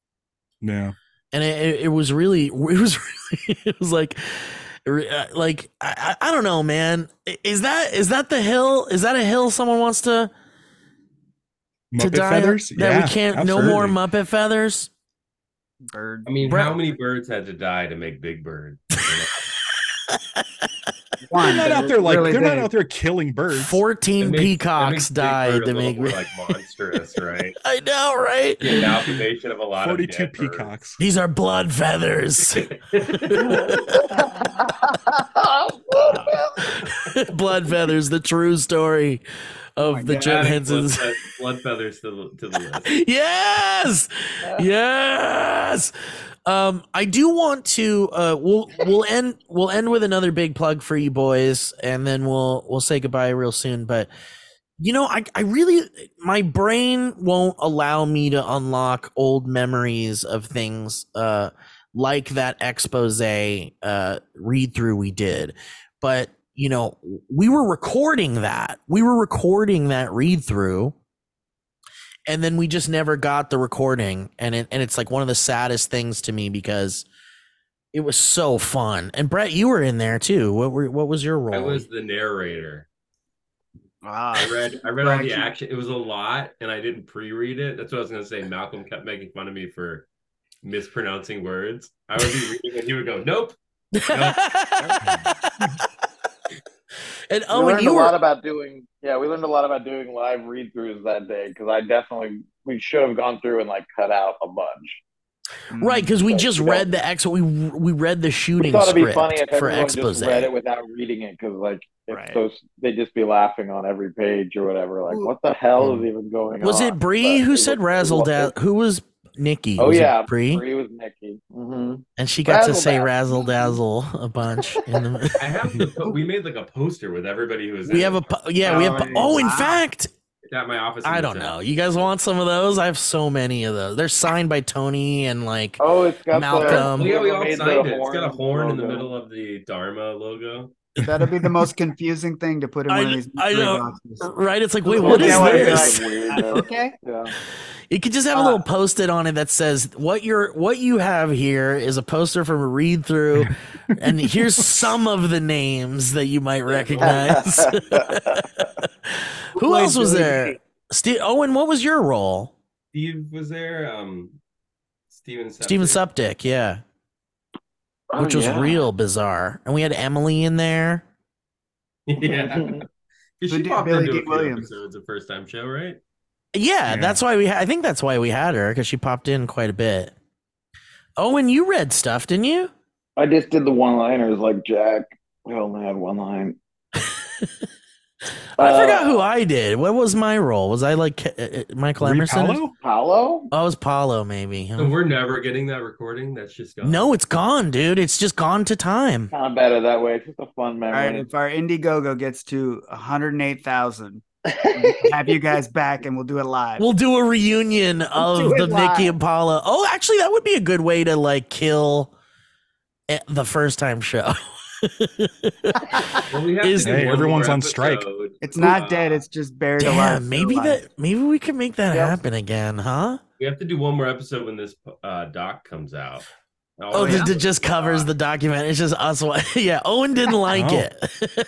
Yeah. And it, it, it was really (laughs) it was really it was like uh, like I, I I don't know man is that is that the hill is that a hill someone wants to to Muppet die on? feathers? that yeah, we can't no more muppet feathers Bird. I mean, Brett- how many birds had to die to make Big Bird? (laughs) One, They're not out there like really they're not out there killing birds. 14 makes- peacocks died Bird a to little make more like monstrous, right? (laughs) I know right The amalgamation of a lot Forty-two of dead birds. peacocks. these are blood feathers (laughs) (laughs) blood feathers the true story of the Jim Adding Henson's blood, blood feathers to the, to the list. yes yes um i do want to uh we'll we'll end we'll end with another big plug for you boys and then we'll we'll say goodbye real soon. But you know i i really my brain won't allow me to unlock old memories of things uh like that expose uh read through we did. But you know we were recording that. We were recording that read through and then we just never got the recording and it, and it's like one of the saddest things to me because it was so fun and Brett you were in there too what were what was your role I was the narrator. Ah, I read I read all the action. It was a lot, and I didn't pre-read it. That's what I was gonna say. Malcolm kept making fun of me for mispronouncing words. I would be reading, and he would go, "Nope." (laughs) "Nope." (laughs) (laughs) and we oh and learned a lot about doing yeah we learned a lot about doing live read throughs that day because i definitely we should have gone through and like cut out a bunch right because we But just you don't- read the ex we we read the we shooting thought it'd be script funny if for everyone expose just read it without reading it because like it's Right. so they'd just be laughing on every page or whatever. Like, what the hell is even going Was on? Was it Bree who it said razzle dazzle? Who was Nikki? Oh Was yeah, Bree. Bree was Nikki. hmm And she got to say razzle dazzle a bunch. In the, (laughs) I have the po- we made like a poster with everybody who was. we in have a it. po- yeah we have po- Oh, oh in wow. fact It's at my office. I don't know. You guys want some of those? I have so many of those. They're signed by Tony and like Oh, it's got Malcolm. the. Yeah, we all signed it. It's got a horn in the middle of the Dharma logo. That'll be the (laughs) most confusing thing to put in I one of these. I know. boxes. right. It's like wait, Yeah, what is yeah, this? that? (laughs) Okay. yeah. You could just have a Uh, little post-it on it that says what you're what you have here is a poster from a read through, (laughs) and here's some of the names that you might recognize. Who played else was there? Steve Owen, what was your role? Steve was there. Um, Steven. Steven Septic. Yeah, Oh, which was yeah. real bizarre. And we had Emily in there. (laughs) Yeah. Who She did popped Billy into D. a few Williams? episodes of first time show, right? Yeah, Yeah. that's why we. Ha- I think that's why we had her because she popped in quite a bit. Owen, you read stuff, didn't you? I just did the one liners like Jack. I only had one line. (laughs) I Uh, forgot who I did. What was my role? Was I like uh, uh, Michael Re Emerson? Paolo? Paolo? Oh, it was Paulo, maybe. huh? So we're never getting that recording. That's just gone. No, it's gone, dude. It's just gone to time. Kind of better that way. It's just a fun memory. right. If our Indiegogo gets to 108,000, (laughs) have you guys back and we'll do it live. We'll do a reunion of do it the Nikki live. and Paula. Oh, actually, that would be a good way to like kill eh, the first time show. (laughs) (laughs) Well, we Is- to Hey, everyone's on strike. it's not Uh, dead. It's just buried alive. Maybe alive. that maybe we can make that Yep. happen again, huh? We have to do one more episode when this uh, doc comes out. Oh, oh, yeah? that that just covers the document. It's just us. (laughs) Yeah, Owen didn't oh. like Oh. it.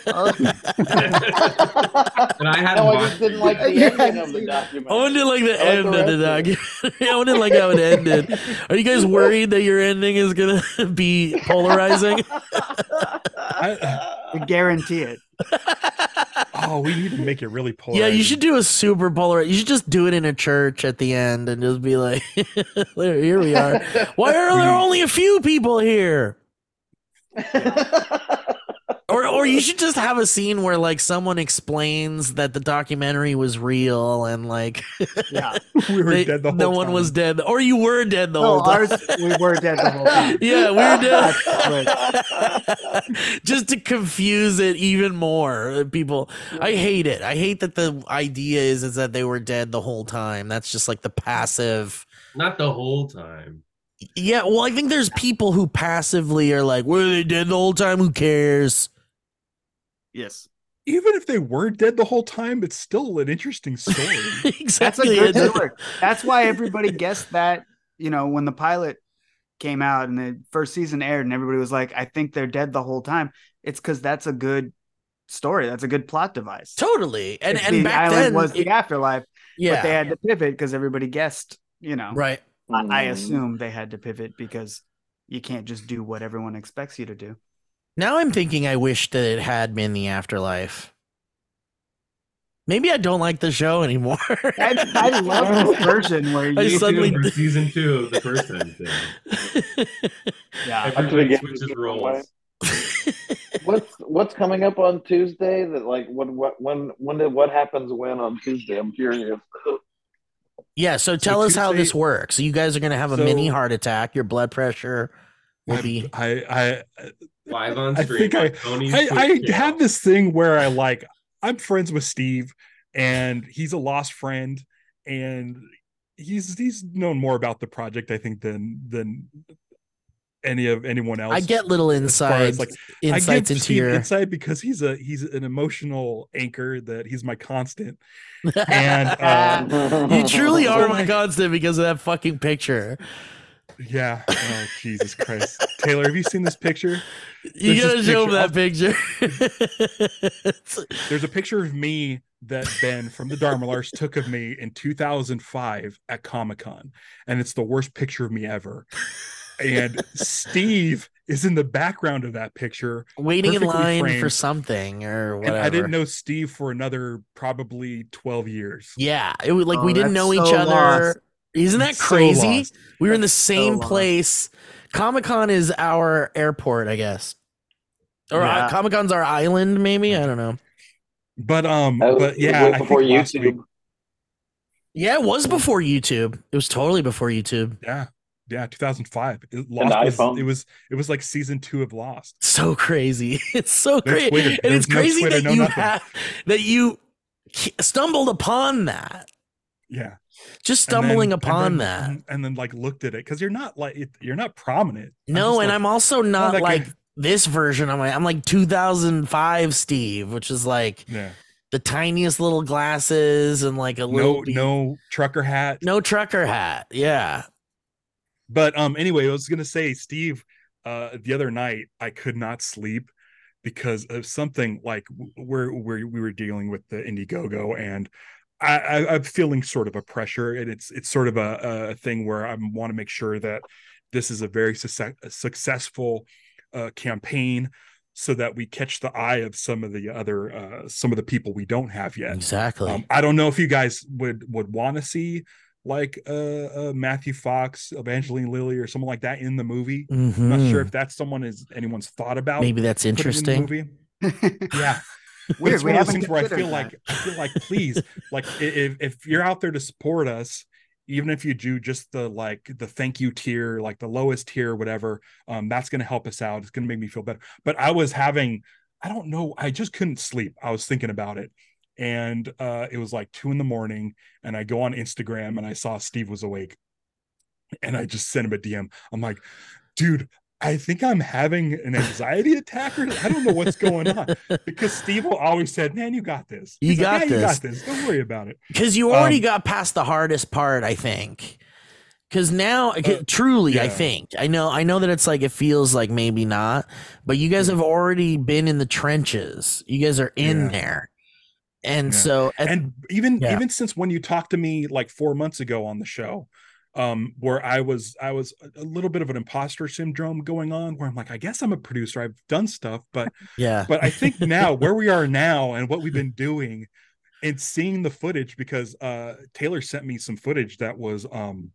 (laughs) And I had no, I just didn't like the (laughs) Yeah, ending of the document. Owen didn't like the I like end the of the document. Owen didn't like how it ended. Are you guys worried that your ending is gonna be polarizing? I, We guarantee it. Oh, we need to make it really polar. (laughs) yeah, you should do a super polar. You should just do it in a church at the end and just be like, (laughs) here we are." Why are (laughs) there only a few people here? Or, or you should just have a scene where like someone explains that the documentary was real and like Yeah. (laughs) we were they- dead the whole no one was dead, or you were dead the No, whole time. ours, we were dead the whole time. (laughs) yeah, we were dead. (laughs) Just to confuse it even more. Uh, people, I hate it. I hate that the idea is is that they were dead the whole time. That's just like the passive. not the whole time. Yeah, well, I think there's people who passively are like, "Were they dead the whole time? Who cares?" Yes. Even if they were dead the whole time, it's still an interesting story. (laughs) That's a exactly. good story. That's why everybody guessed that, you know, when the pilot came out and the first season aired and everybody was like, I think they're dead the whole time. It's because that's a good story. That's a good plot device. Totally. And If and the back island then, was the it- afterlife, yeah, but they had to pivot because everybody guessed, you know. right. I, I Mm. assume they had to pivot because you can't just do what everyone expects you to do. Now I'm thinking I wish that it had been the afterlife. Maybe I don't like the show anymore. I, I love (laughs) this version where I you suddenly- For season two of the first time thing. (laughs) yeah. Everybody get- switches get roles. (laughs) what's what's coming up on Tuesday? That like what what when when did what happens when on Tuesday? I'm curious. yeah, so tell us how this Tuesday- works. You guys are going to have a So- mini heart attack. Your blood pressure will be I, I, Live on I think I- I, I channel. have this thing where I like I'm friends with Steve, and he's a lost friend, and he's he's known more about the project I think than than any of anyone else. I get little as far as, insights like insights into Steve your insight because he's a he's an emotional anchor that he's my constant. (laughs) And uh, you truly (laughs) are my my- constant because of that fucking picture. Yeah, oh Jesus Christ, Taylor, have you seen this picture? You There's gotta this show him that picture. (laughs) There's a picture of me that Ben from the Dharmalars took of me in 2005 at Comic Con, and it's the worst picture of me ever. And Steve is in the background of that picture, Waiting in Perfectly line for something or whatever. and I didn't know Steve for another probably 12 years. Yeah, it was like we Oh, didn't that's know each so other. lost. Isn't that So crazy? lost. we were in the That's so same place. Comic Con is our airport, I guess. Or Yeah. Comic Con's our island, maybe. I don't know. But um, was- but yeah, way before YouTube. week, Yeah, it was before YouTube. It was totally before YouTube. yeah, yeah, 2005. It, Lost was, iPhone. it was it was like season two of Lost. So crazy. (laughs) It's so crazy. And There it's was no crazy Twitter, that no you nothing. have that you stumbled upon that. Yeah, Just And then- stumbling and upon then- that. and, (clears throat) and then like looked at it because you're not like you're not prominent. I'm No, and like, I'm also not guy- like this version. I'm like I'm like 2005 Steve, which is like yeah, the tiniest little glasses and like a little no no trucker hat. no trucker hat. Yeah. But um, anyway, I was gonna say, Steve, uh, the other night I could not sleep because of something like where where we were dealing with the Indiegogo, and I, I, I'm feeling sort of a pressure, and it's it's sort of a, a thing where I want to make sure that this is a very success, successful uh, campaign, so that we catch the eye of some of the other uh, some of the people we don't have yet. Exactly. Um, I don't know if you guys would would want to see like uh, uh Matthew Fox, Evangeline Lilly, or someone like that in the movie. I'm not sure Mhm. if that's someone is anyone's thought about. Maybe that's putting in the interesting. movie. (laughs) Yeah, Weird. It's we one of those things where I feel that. like I feel like please, like if if you're out there to support us, even if you do just the like the thank you tier, like the lowest tier, whatever, um, that's gonna help us out. It's gonna make me feel better. But I was having, I don't know, I just couldn't sleep. I was thinking about it. And uh it was like two in the morning, and I go on Instagram and I saw Steve was awake. And I just sent him a DM. I'm like, dude, I think I'm having an anxiety attack, or I don't know what's going on (laughs) because Steve always said, "Man, you got this. You He's like, got "Yeah, You this." got this. Don't worry about it." Because you already Um, got past the hardest part, I think. Because now, truly, I think I know. I know that it's like it feels like maybe not, but you guys have already been in the trenches. You guys are in Yeah. there, and Yeah. so at- And even Yeah. even since when you talked to me like four months ago on the show, um, where I was I was a- little bit of an imposter syndrome going on, where I'm like, I guess I'm a producer. I've done stuff, but (laughs) yeah, but I think now (laughs) where we are now and what we've been (laughs) doing and seeing the footage because uh Taylor sent me some footage that was um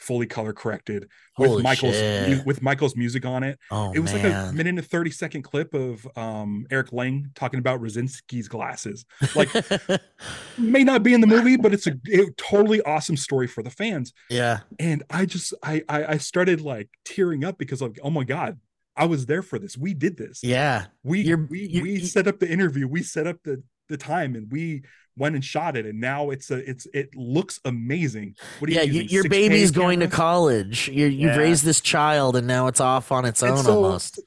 fully color corrected with Holy Michael's shit. with Michael's music on it. oh it was like a minute and 30 second clip of um Eric Lange talking about Radzinsky's glasses. Like (laughs) may not be in the movie, but it's a, a totally awesome story for the fans. yeah, And I just I, I I started like tearing up because like, oh my god, I was there for this. We did this yeah. we You're- we you- we set up the interview we set up the the time and we went and shot it and now it's a it's it looks amazing what are Yeah, you you, using, your 6K baby's going to college. You're, you've Yeah. raised this child, and now it's off on its own so- almost.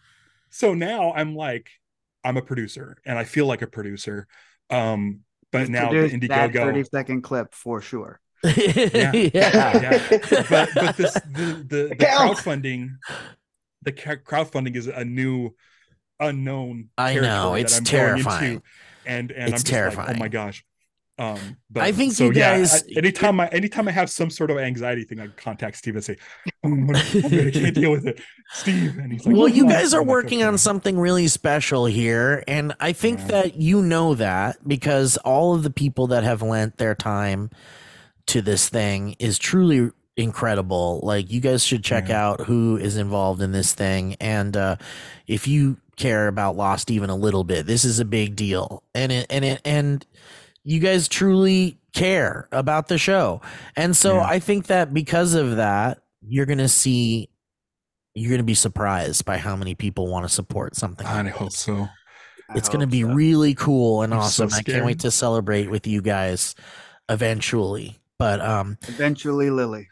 so now i'm like i'm a producer and i feel like a producer um but You've now the produced that 30 indiegogo second clip for sure. (laughs) yeah, yeah but but this the the, the crowdfunding the ca- crowdfunding is a new unknown I know, it's that I'm going terrifying. and and It's I'm terrifying. like oh my gosh um but I think so you yeah guys- I- anytime i anytime i have some sort of anxiety thing i contact steve and say oh, I'm gonna- I'm gonna- I can't deal with it steve and he's like well, "Oh, you guys are I'm like, working on something really special here, and I think Yeah. that you know that because all of the people that have lent their time to this thing is truly incredible. Like you guys should check Yeah. out who is involved in this thing, and uh, if you care about Lost even a little bit, this is a big deal, and it and it and you guys truly care about the show, and so Yeah. I think that because of that, you're gonna see. You're gonna be surprised by how many people want to support something. i like hope this. so I It's gonna be so. really cool and I'm so awesome. I can't wait to celebrate with you guys eventually. But um eventually Lily.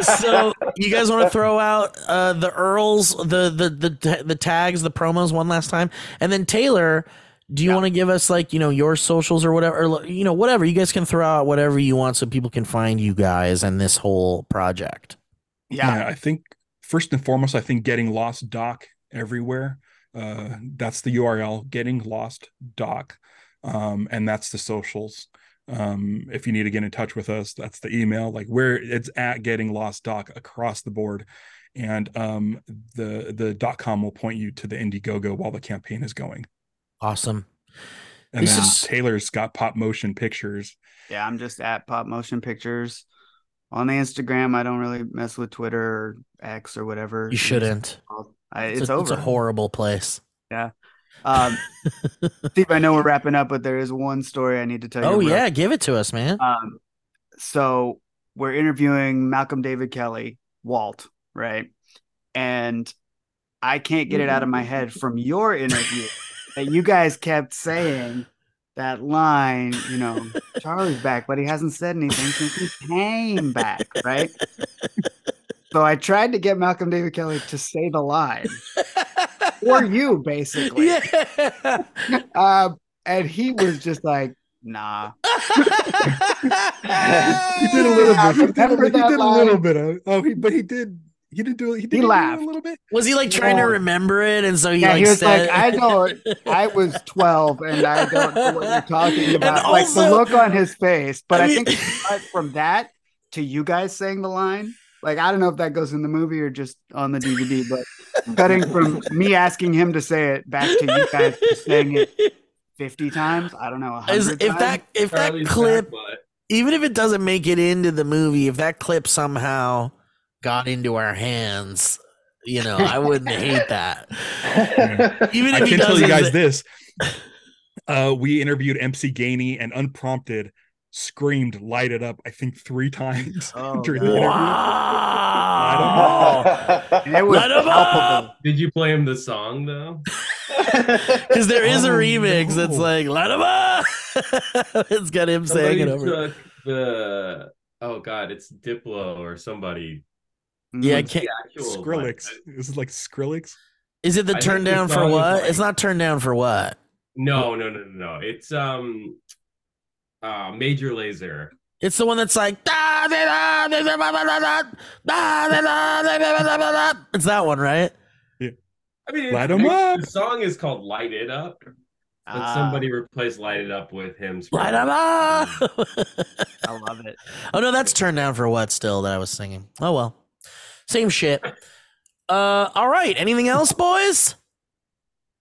So you guys want to throw out uh the URLs the the the the tags the promos one last time and then taylor do you want to give us like you know your socials or whatever or you know whatever you guys can throw out whatever you want so people can find you guys and this whole project Yeah. I think first and foremost, I think getting lost doc everywhere. Uh, that's the URL, getting lost doc, um, and that's the socials. Um, if you need to get in touch with us, that's the email. Like where it's at getting lost doc across the board, and um, the the dot com will point you to the Indiegogo while the campaign is going. awesome And This then is- Taylor's got pop motion pictures. Yeah, I'm just at Pop Motion Pictures. On the Instagram, I don't really mess with Twitter or X or whatever. you shouldn't I'll I, It's, it's, a, over. it's a horrible place. Um, (laughs) Steve, I know we're wrapping up, but there is one story I need to tell you. Oh yeah, give it to us, man. Um, so we're interviewing Malcolm David Kelly, Walt, right? And I can't get it out of my head from your interview (laughs) that you guys kept saying that line, you know, Charlie's back, but he hasn't said anything since he came back, right? (laughs) So I tried to get Malcolm David Kelly to say the line for you, basically. yeah. Um, (laughs) and he was just like, nah. He did a little I bit. He did, a, remember he did a little bit of. Oh, he but he did. He didn't do. He did He laughed. a little bit. Was he like trying to remember it, and so he Yeah, like he was said, like, I don't, I was 12 and I don't know what you're talking (laughs) about. like the look on his face. But I I, think from that to you guys saying the line, like, I don't know if that goes in the movie or just on the DVD, but cutting from me asking him to say it back to you guys just saying it 50 times. I don't know. Is- if times. that if that clip, even if it doesn't make it into the movie, if that clip somehow got into our hands, you know, I wouldn't (laughs) hate that. (laughs) Even if I can tell you guys say- this. Uh, we interviewed MC Gainey and unprompted screamed "Light It Up" I think three times (laughs) Oh, during the interview. Wow. (laughs) and it was Light 'em palpable. did you play him the song though? (laughs) Because there is a Oh, remix that's no. like "Light 'em up." it's got him saying it over. took the oh god, it's Diplo or somebody. Yeah, I What's can't. Skrillex. line? This is like Skrillex. Is it the I think turn the down for what? like- It's not turned down for what? No, no, no, no, no. It's um uh Major Lazer. It's the one that's like. It's that one, right? Yeah. I mean, Light it's- up. The song is called "Light It Up," but Ah, somebody replaced "Light It Up" with him. Light 'em up. I love it. oh no, that's turned down for what? Still that I was singing. Oh well, same shit. Uh, all right. Anything else, boys?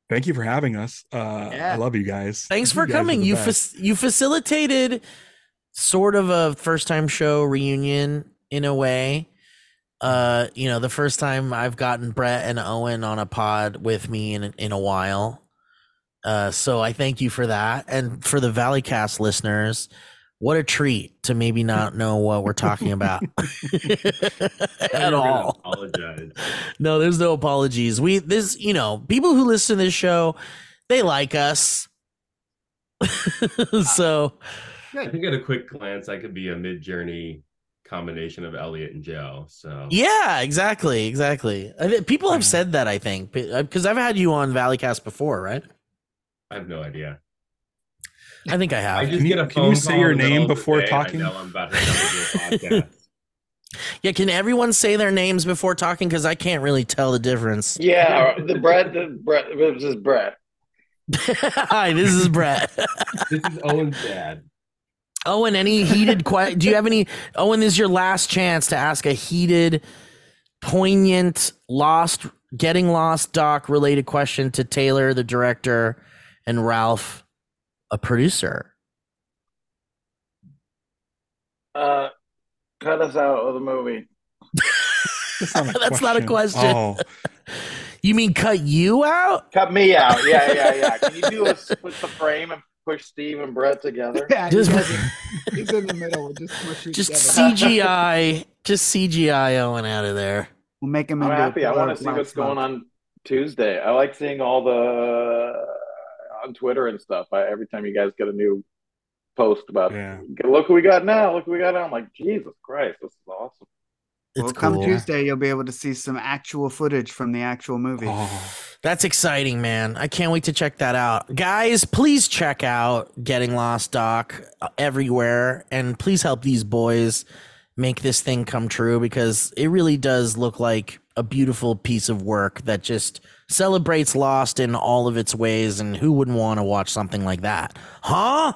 Thank you for having us. Uh, Yeah. I love you guys. Thanks You for guys coming. You fac- you facilitated sort of a first time show reunion in a way. Uh, you know, the first time I've gotten Brett and Owen on a pod with me in in a while. Uh, so I thank you for that, and for the Valleycast listeners, what a treat to maybe not know what we're talking about (laughs) (laughs) at all. Apologize. (laughs) No, there's no apologies. We this, you know, people who listen to this show, they like us. (laughs) so I think at a quick glance, I could be a Midjourney combination of Elliot and Joe. So yeah, exactly, exactly. I thi- people have said that. I think because uh, I've had you on Valleycast before, right? I have no idea. I think I I have. just Can you- get a can you phone say your in the middle name before talking? I know I'm about to Yeah, can everyone say their names before talking? Because I can't really tell the difference. yeah, the Brett, the Brett, this is Brett. (laughs) Hi, this is Brett. this is Owen's dad. Owen, any heated? Que- do you have any? Owen, this is your last chance to ask a heated, poignant, lost, getting lost doc related question to Taylor, the director, and Ralph, a producer. Uh, cut us out of the movie. That's not a (laughs) That's not a question. Oh, (laughs) You mean cut you out? Cut me out. Yeah, yeah, yeah. Can you do a split the frame and push Steve and Brett together? Yeah, Just- he he's in the middle. Just smush you Just together. (laughs) CGI, just CGI Owen out of there. We'll make him I'm happy. I want to see what's smoke. going on Tuesday. I like seeing all the uh, on Twitter and stuff. I, every time you guys get a new post about, Yeah. look who we got now. Look who we got now. I'm like, Jesus Christ, this is awesome. It's well, come cool. Tuesday, you'll be able to see some actual footage from the actual movie. oh. (sighs) That's exciting, man. I can't wait to check that out. Guys, please check out Getting Lost Doc uh, everywhere and please help these boys make this thing come true because it really does look like a beautiful piece of work that just celebrates Lost in all of its ways and who wouldn't want to watch something like that? Huh?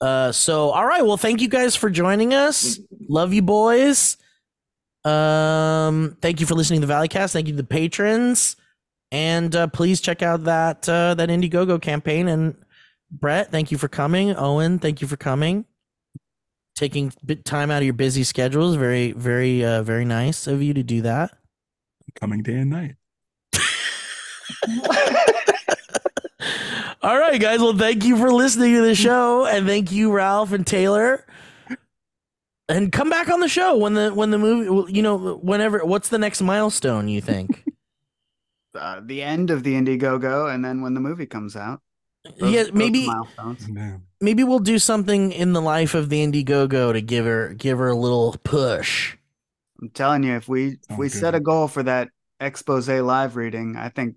Uh so all right, well thank you guys for joining us. Love you boys. Um thank you for listening to the Valleycast. Thank you to the patrons. And uh, please check out that uh, that Indiegogo campaign. And Brett, thank you for coming. Owen, thank you for coming. Taking bit time out of your busy schedules. Very, very, uh, very nice of you to do that. coming day and night. (laughs) All right, guys. Well, thank you for listening to the show, and thank you, Ralph and Taylor. And come back on the show when the when the movie, you know, whenever. What's the next milestone you think? (laughs) Uh, the end of the Indiegogo, and then when the movie comes out. Those- yeah, maybe maybe we'll do something in the life of the Indiegogo to give her give her a little push. I'm telling you, if we if we good. set a goal for that expose live reading, I think.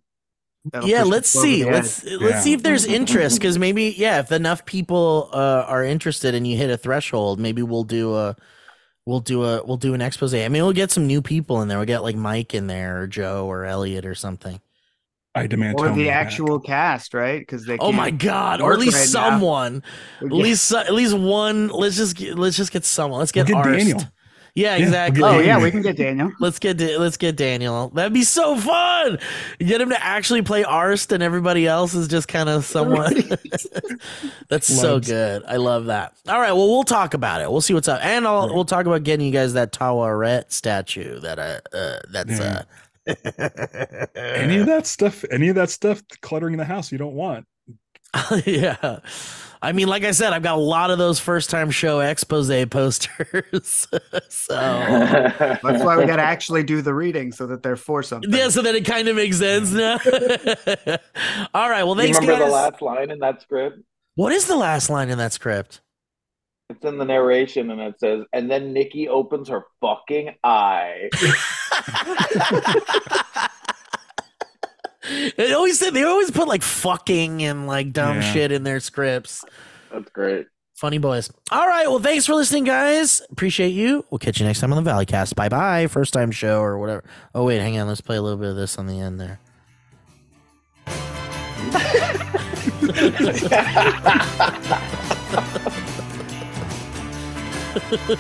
That'll yeah, let's see. Let's edge. let's Yeah. see if there's interest because maybe yeah, if enough people uh, are interested and you hit a threshold, maybe we'll do a we'll do a we'll do an expose. I mean, we'll get some new people in there. We'll get like Mike in there or Joe or Elliot or something. I demand or Tony the back. actual cast, right? Because they. Oh my god, or at least right someone. We At least at least one. Let's just get, let's just get someone. Let's get, We'll get Arzt. Daniel. Yeah, Yeah, we'll exactly. Oh yeah, we can get Daniel. Let's get Da- let's get Daniel. That'd be so fun. Get him to actually play Arzt, and everybody else is just kind of someone. (laughs) That's so good. I love that. All right, well, we'll talk about it. We'll see what's up, and I'll Right. we'll talk about getting you guys that Taweret statue. That uh, uh that's Yeah. uh. any of that (laughs) stuff, any of that stuff cluttering the house you don't want. (laughs) yeah. I mean, like I said, I've got a lot of those first time show expose posters. (laughs) so That's why we got to actually do the reading so that they're for something. yeah, so that it kind of makes sense now. (laughs) All right. Well, You thanks, remember guys. the last line in that script? what is the last line in that script? It's in the narration, and it says, "And then Nikki opens her fucking eye." (laughs) They always said they always put like fucking and like dumb Yeah. shit in their scripts. That's great. Funny boys. All right. Well, thanks for listening, guys. Appreciate you. We'll catch you next time on the Valleycast. Bye bye. First time show or whatever. Oh wait, hang on. Let's play a little bit of this on the end there. (laughs)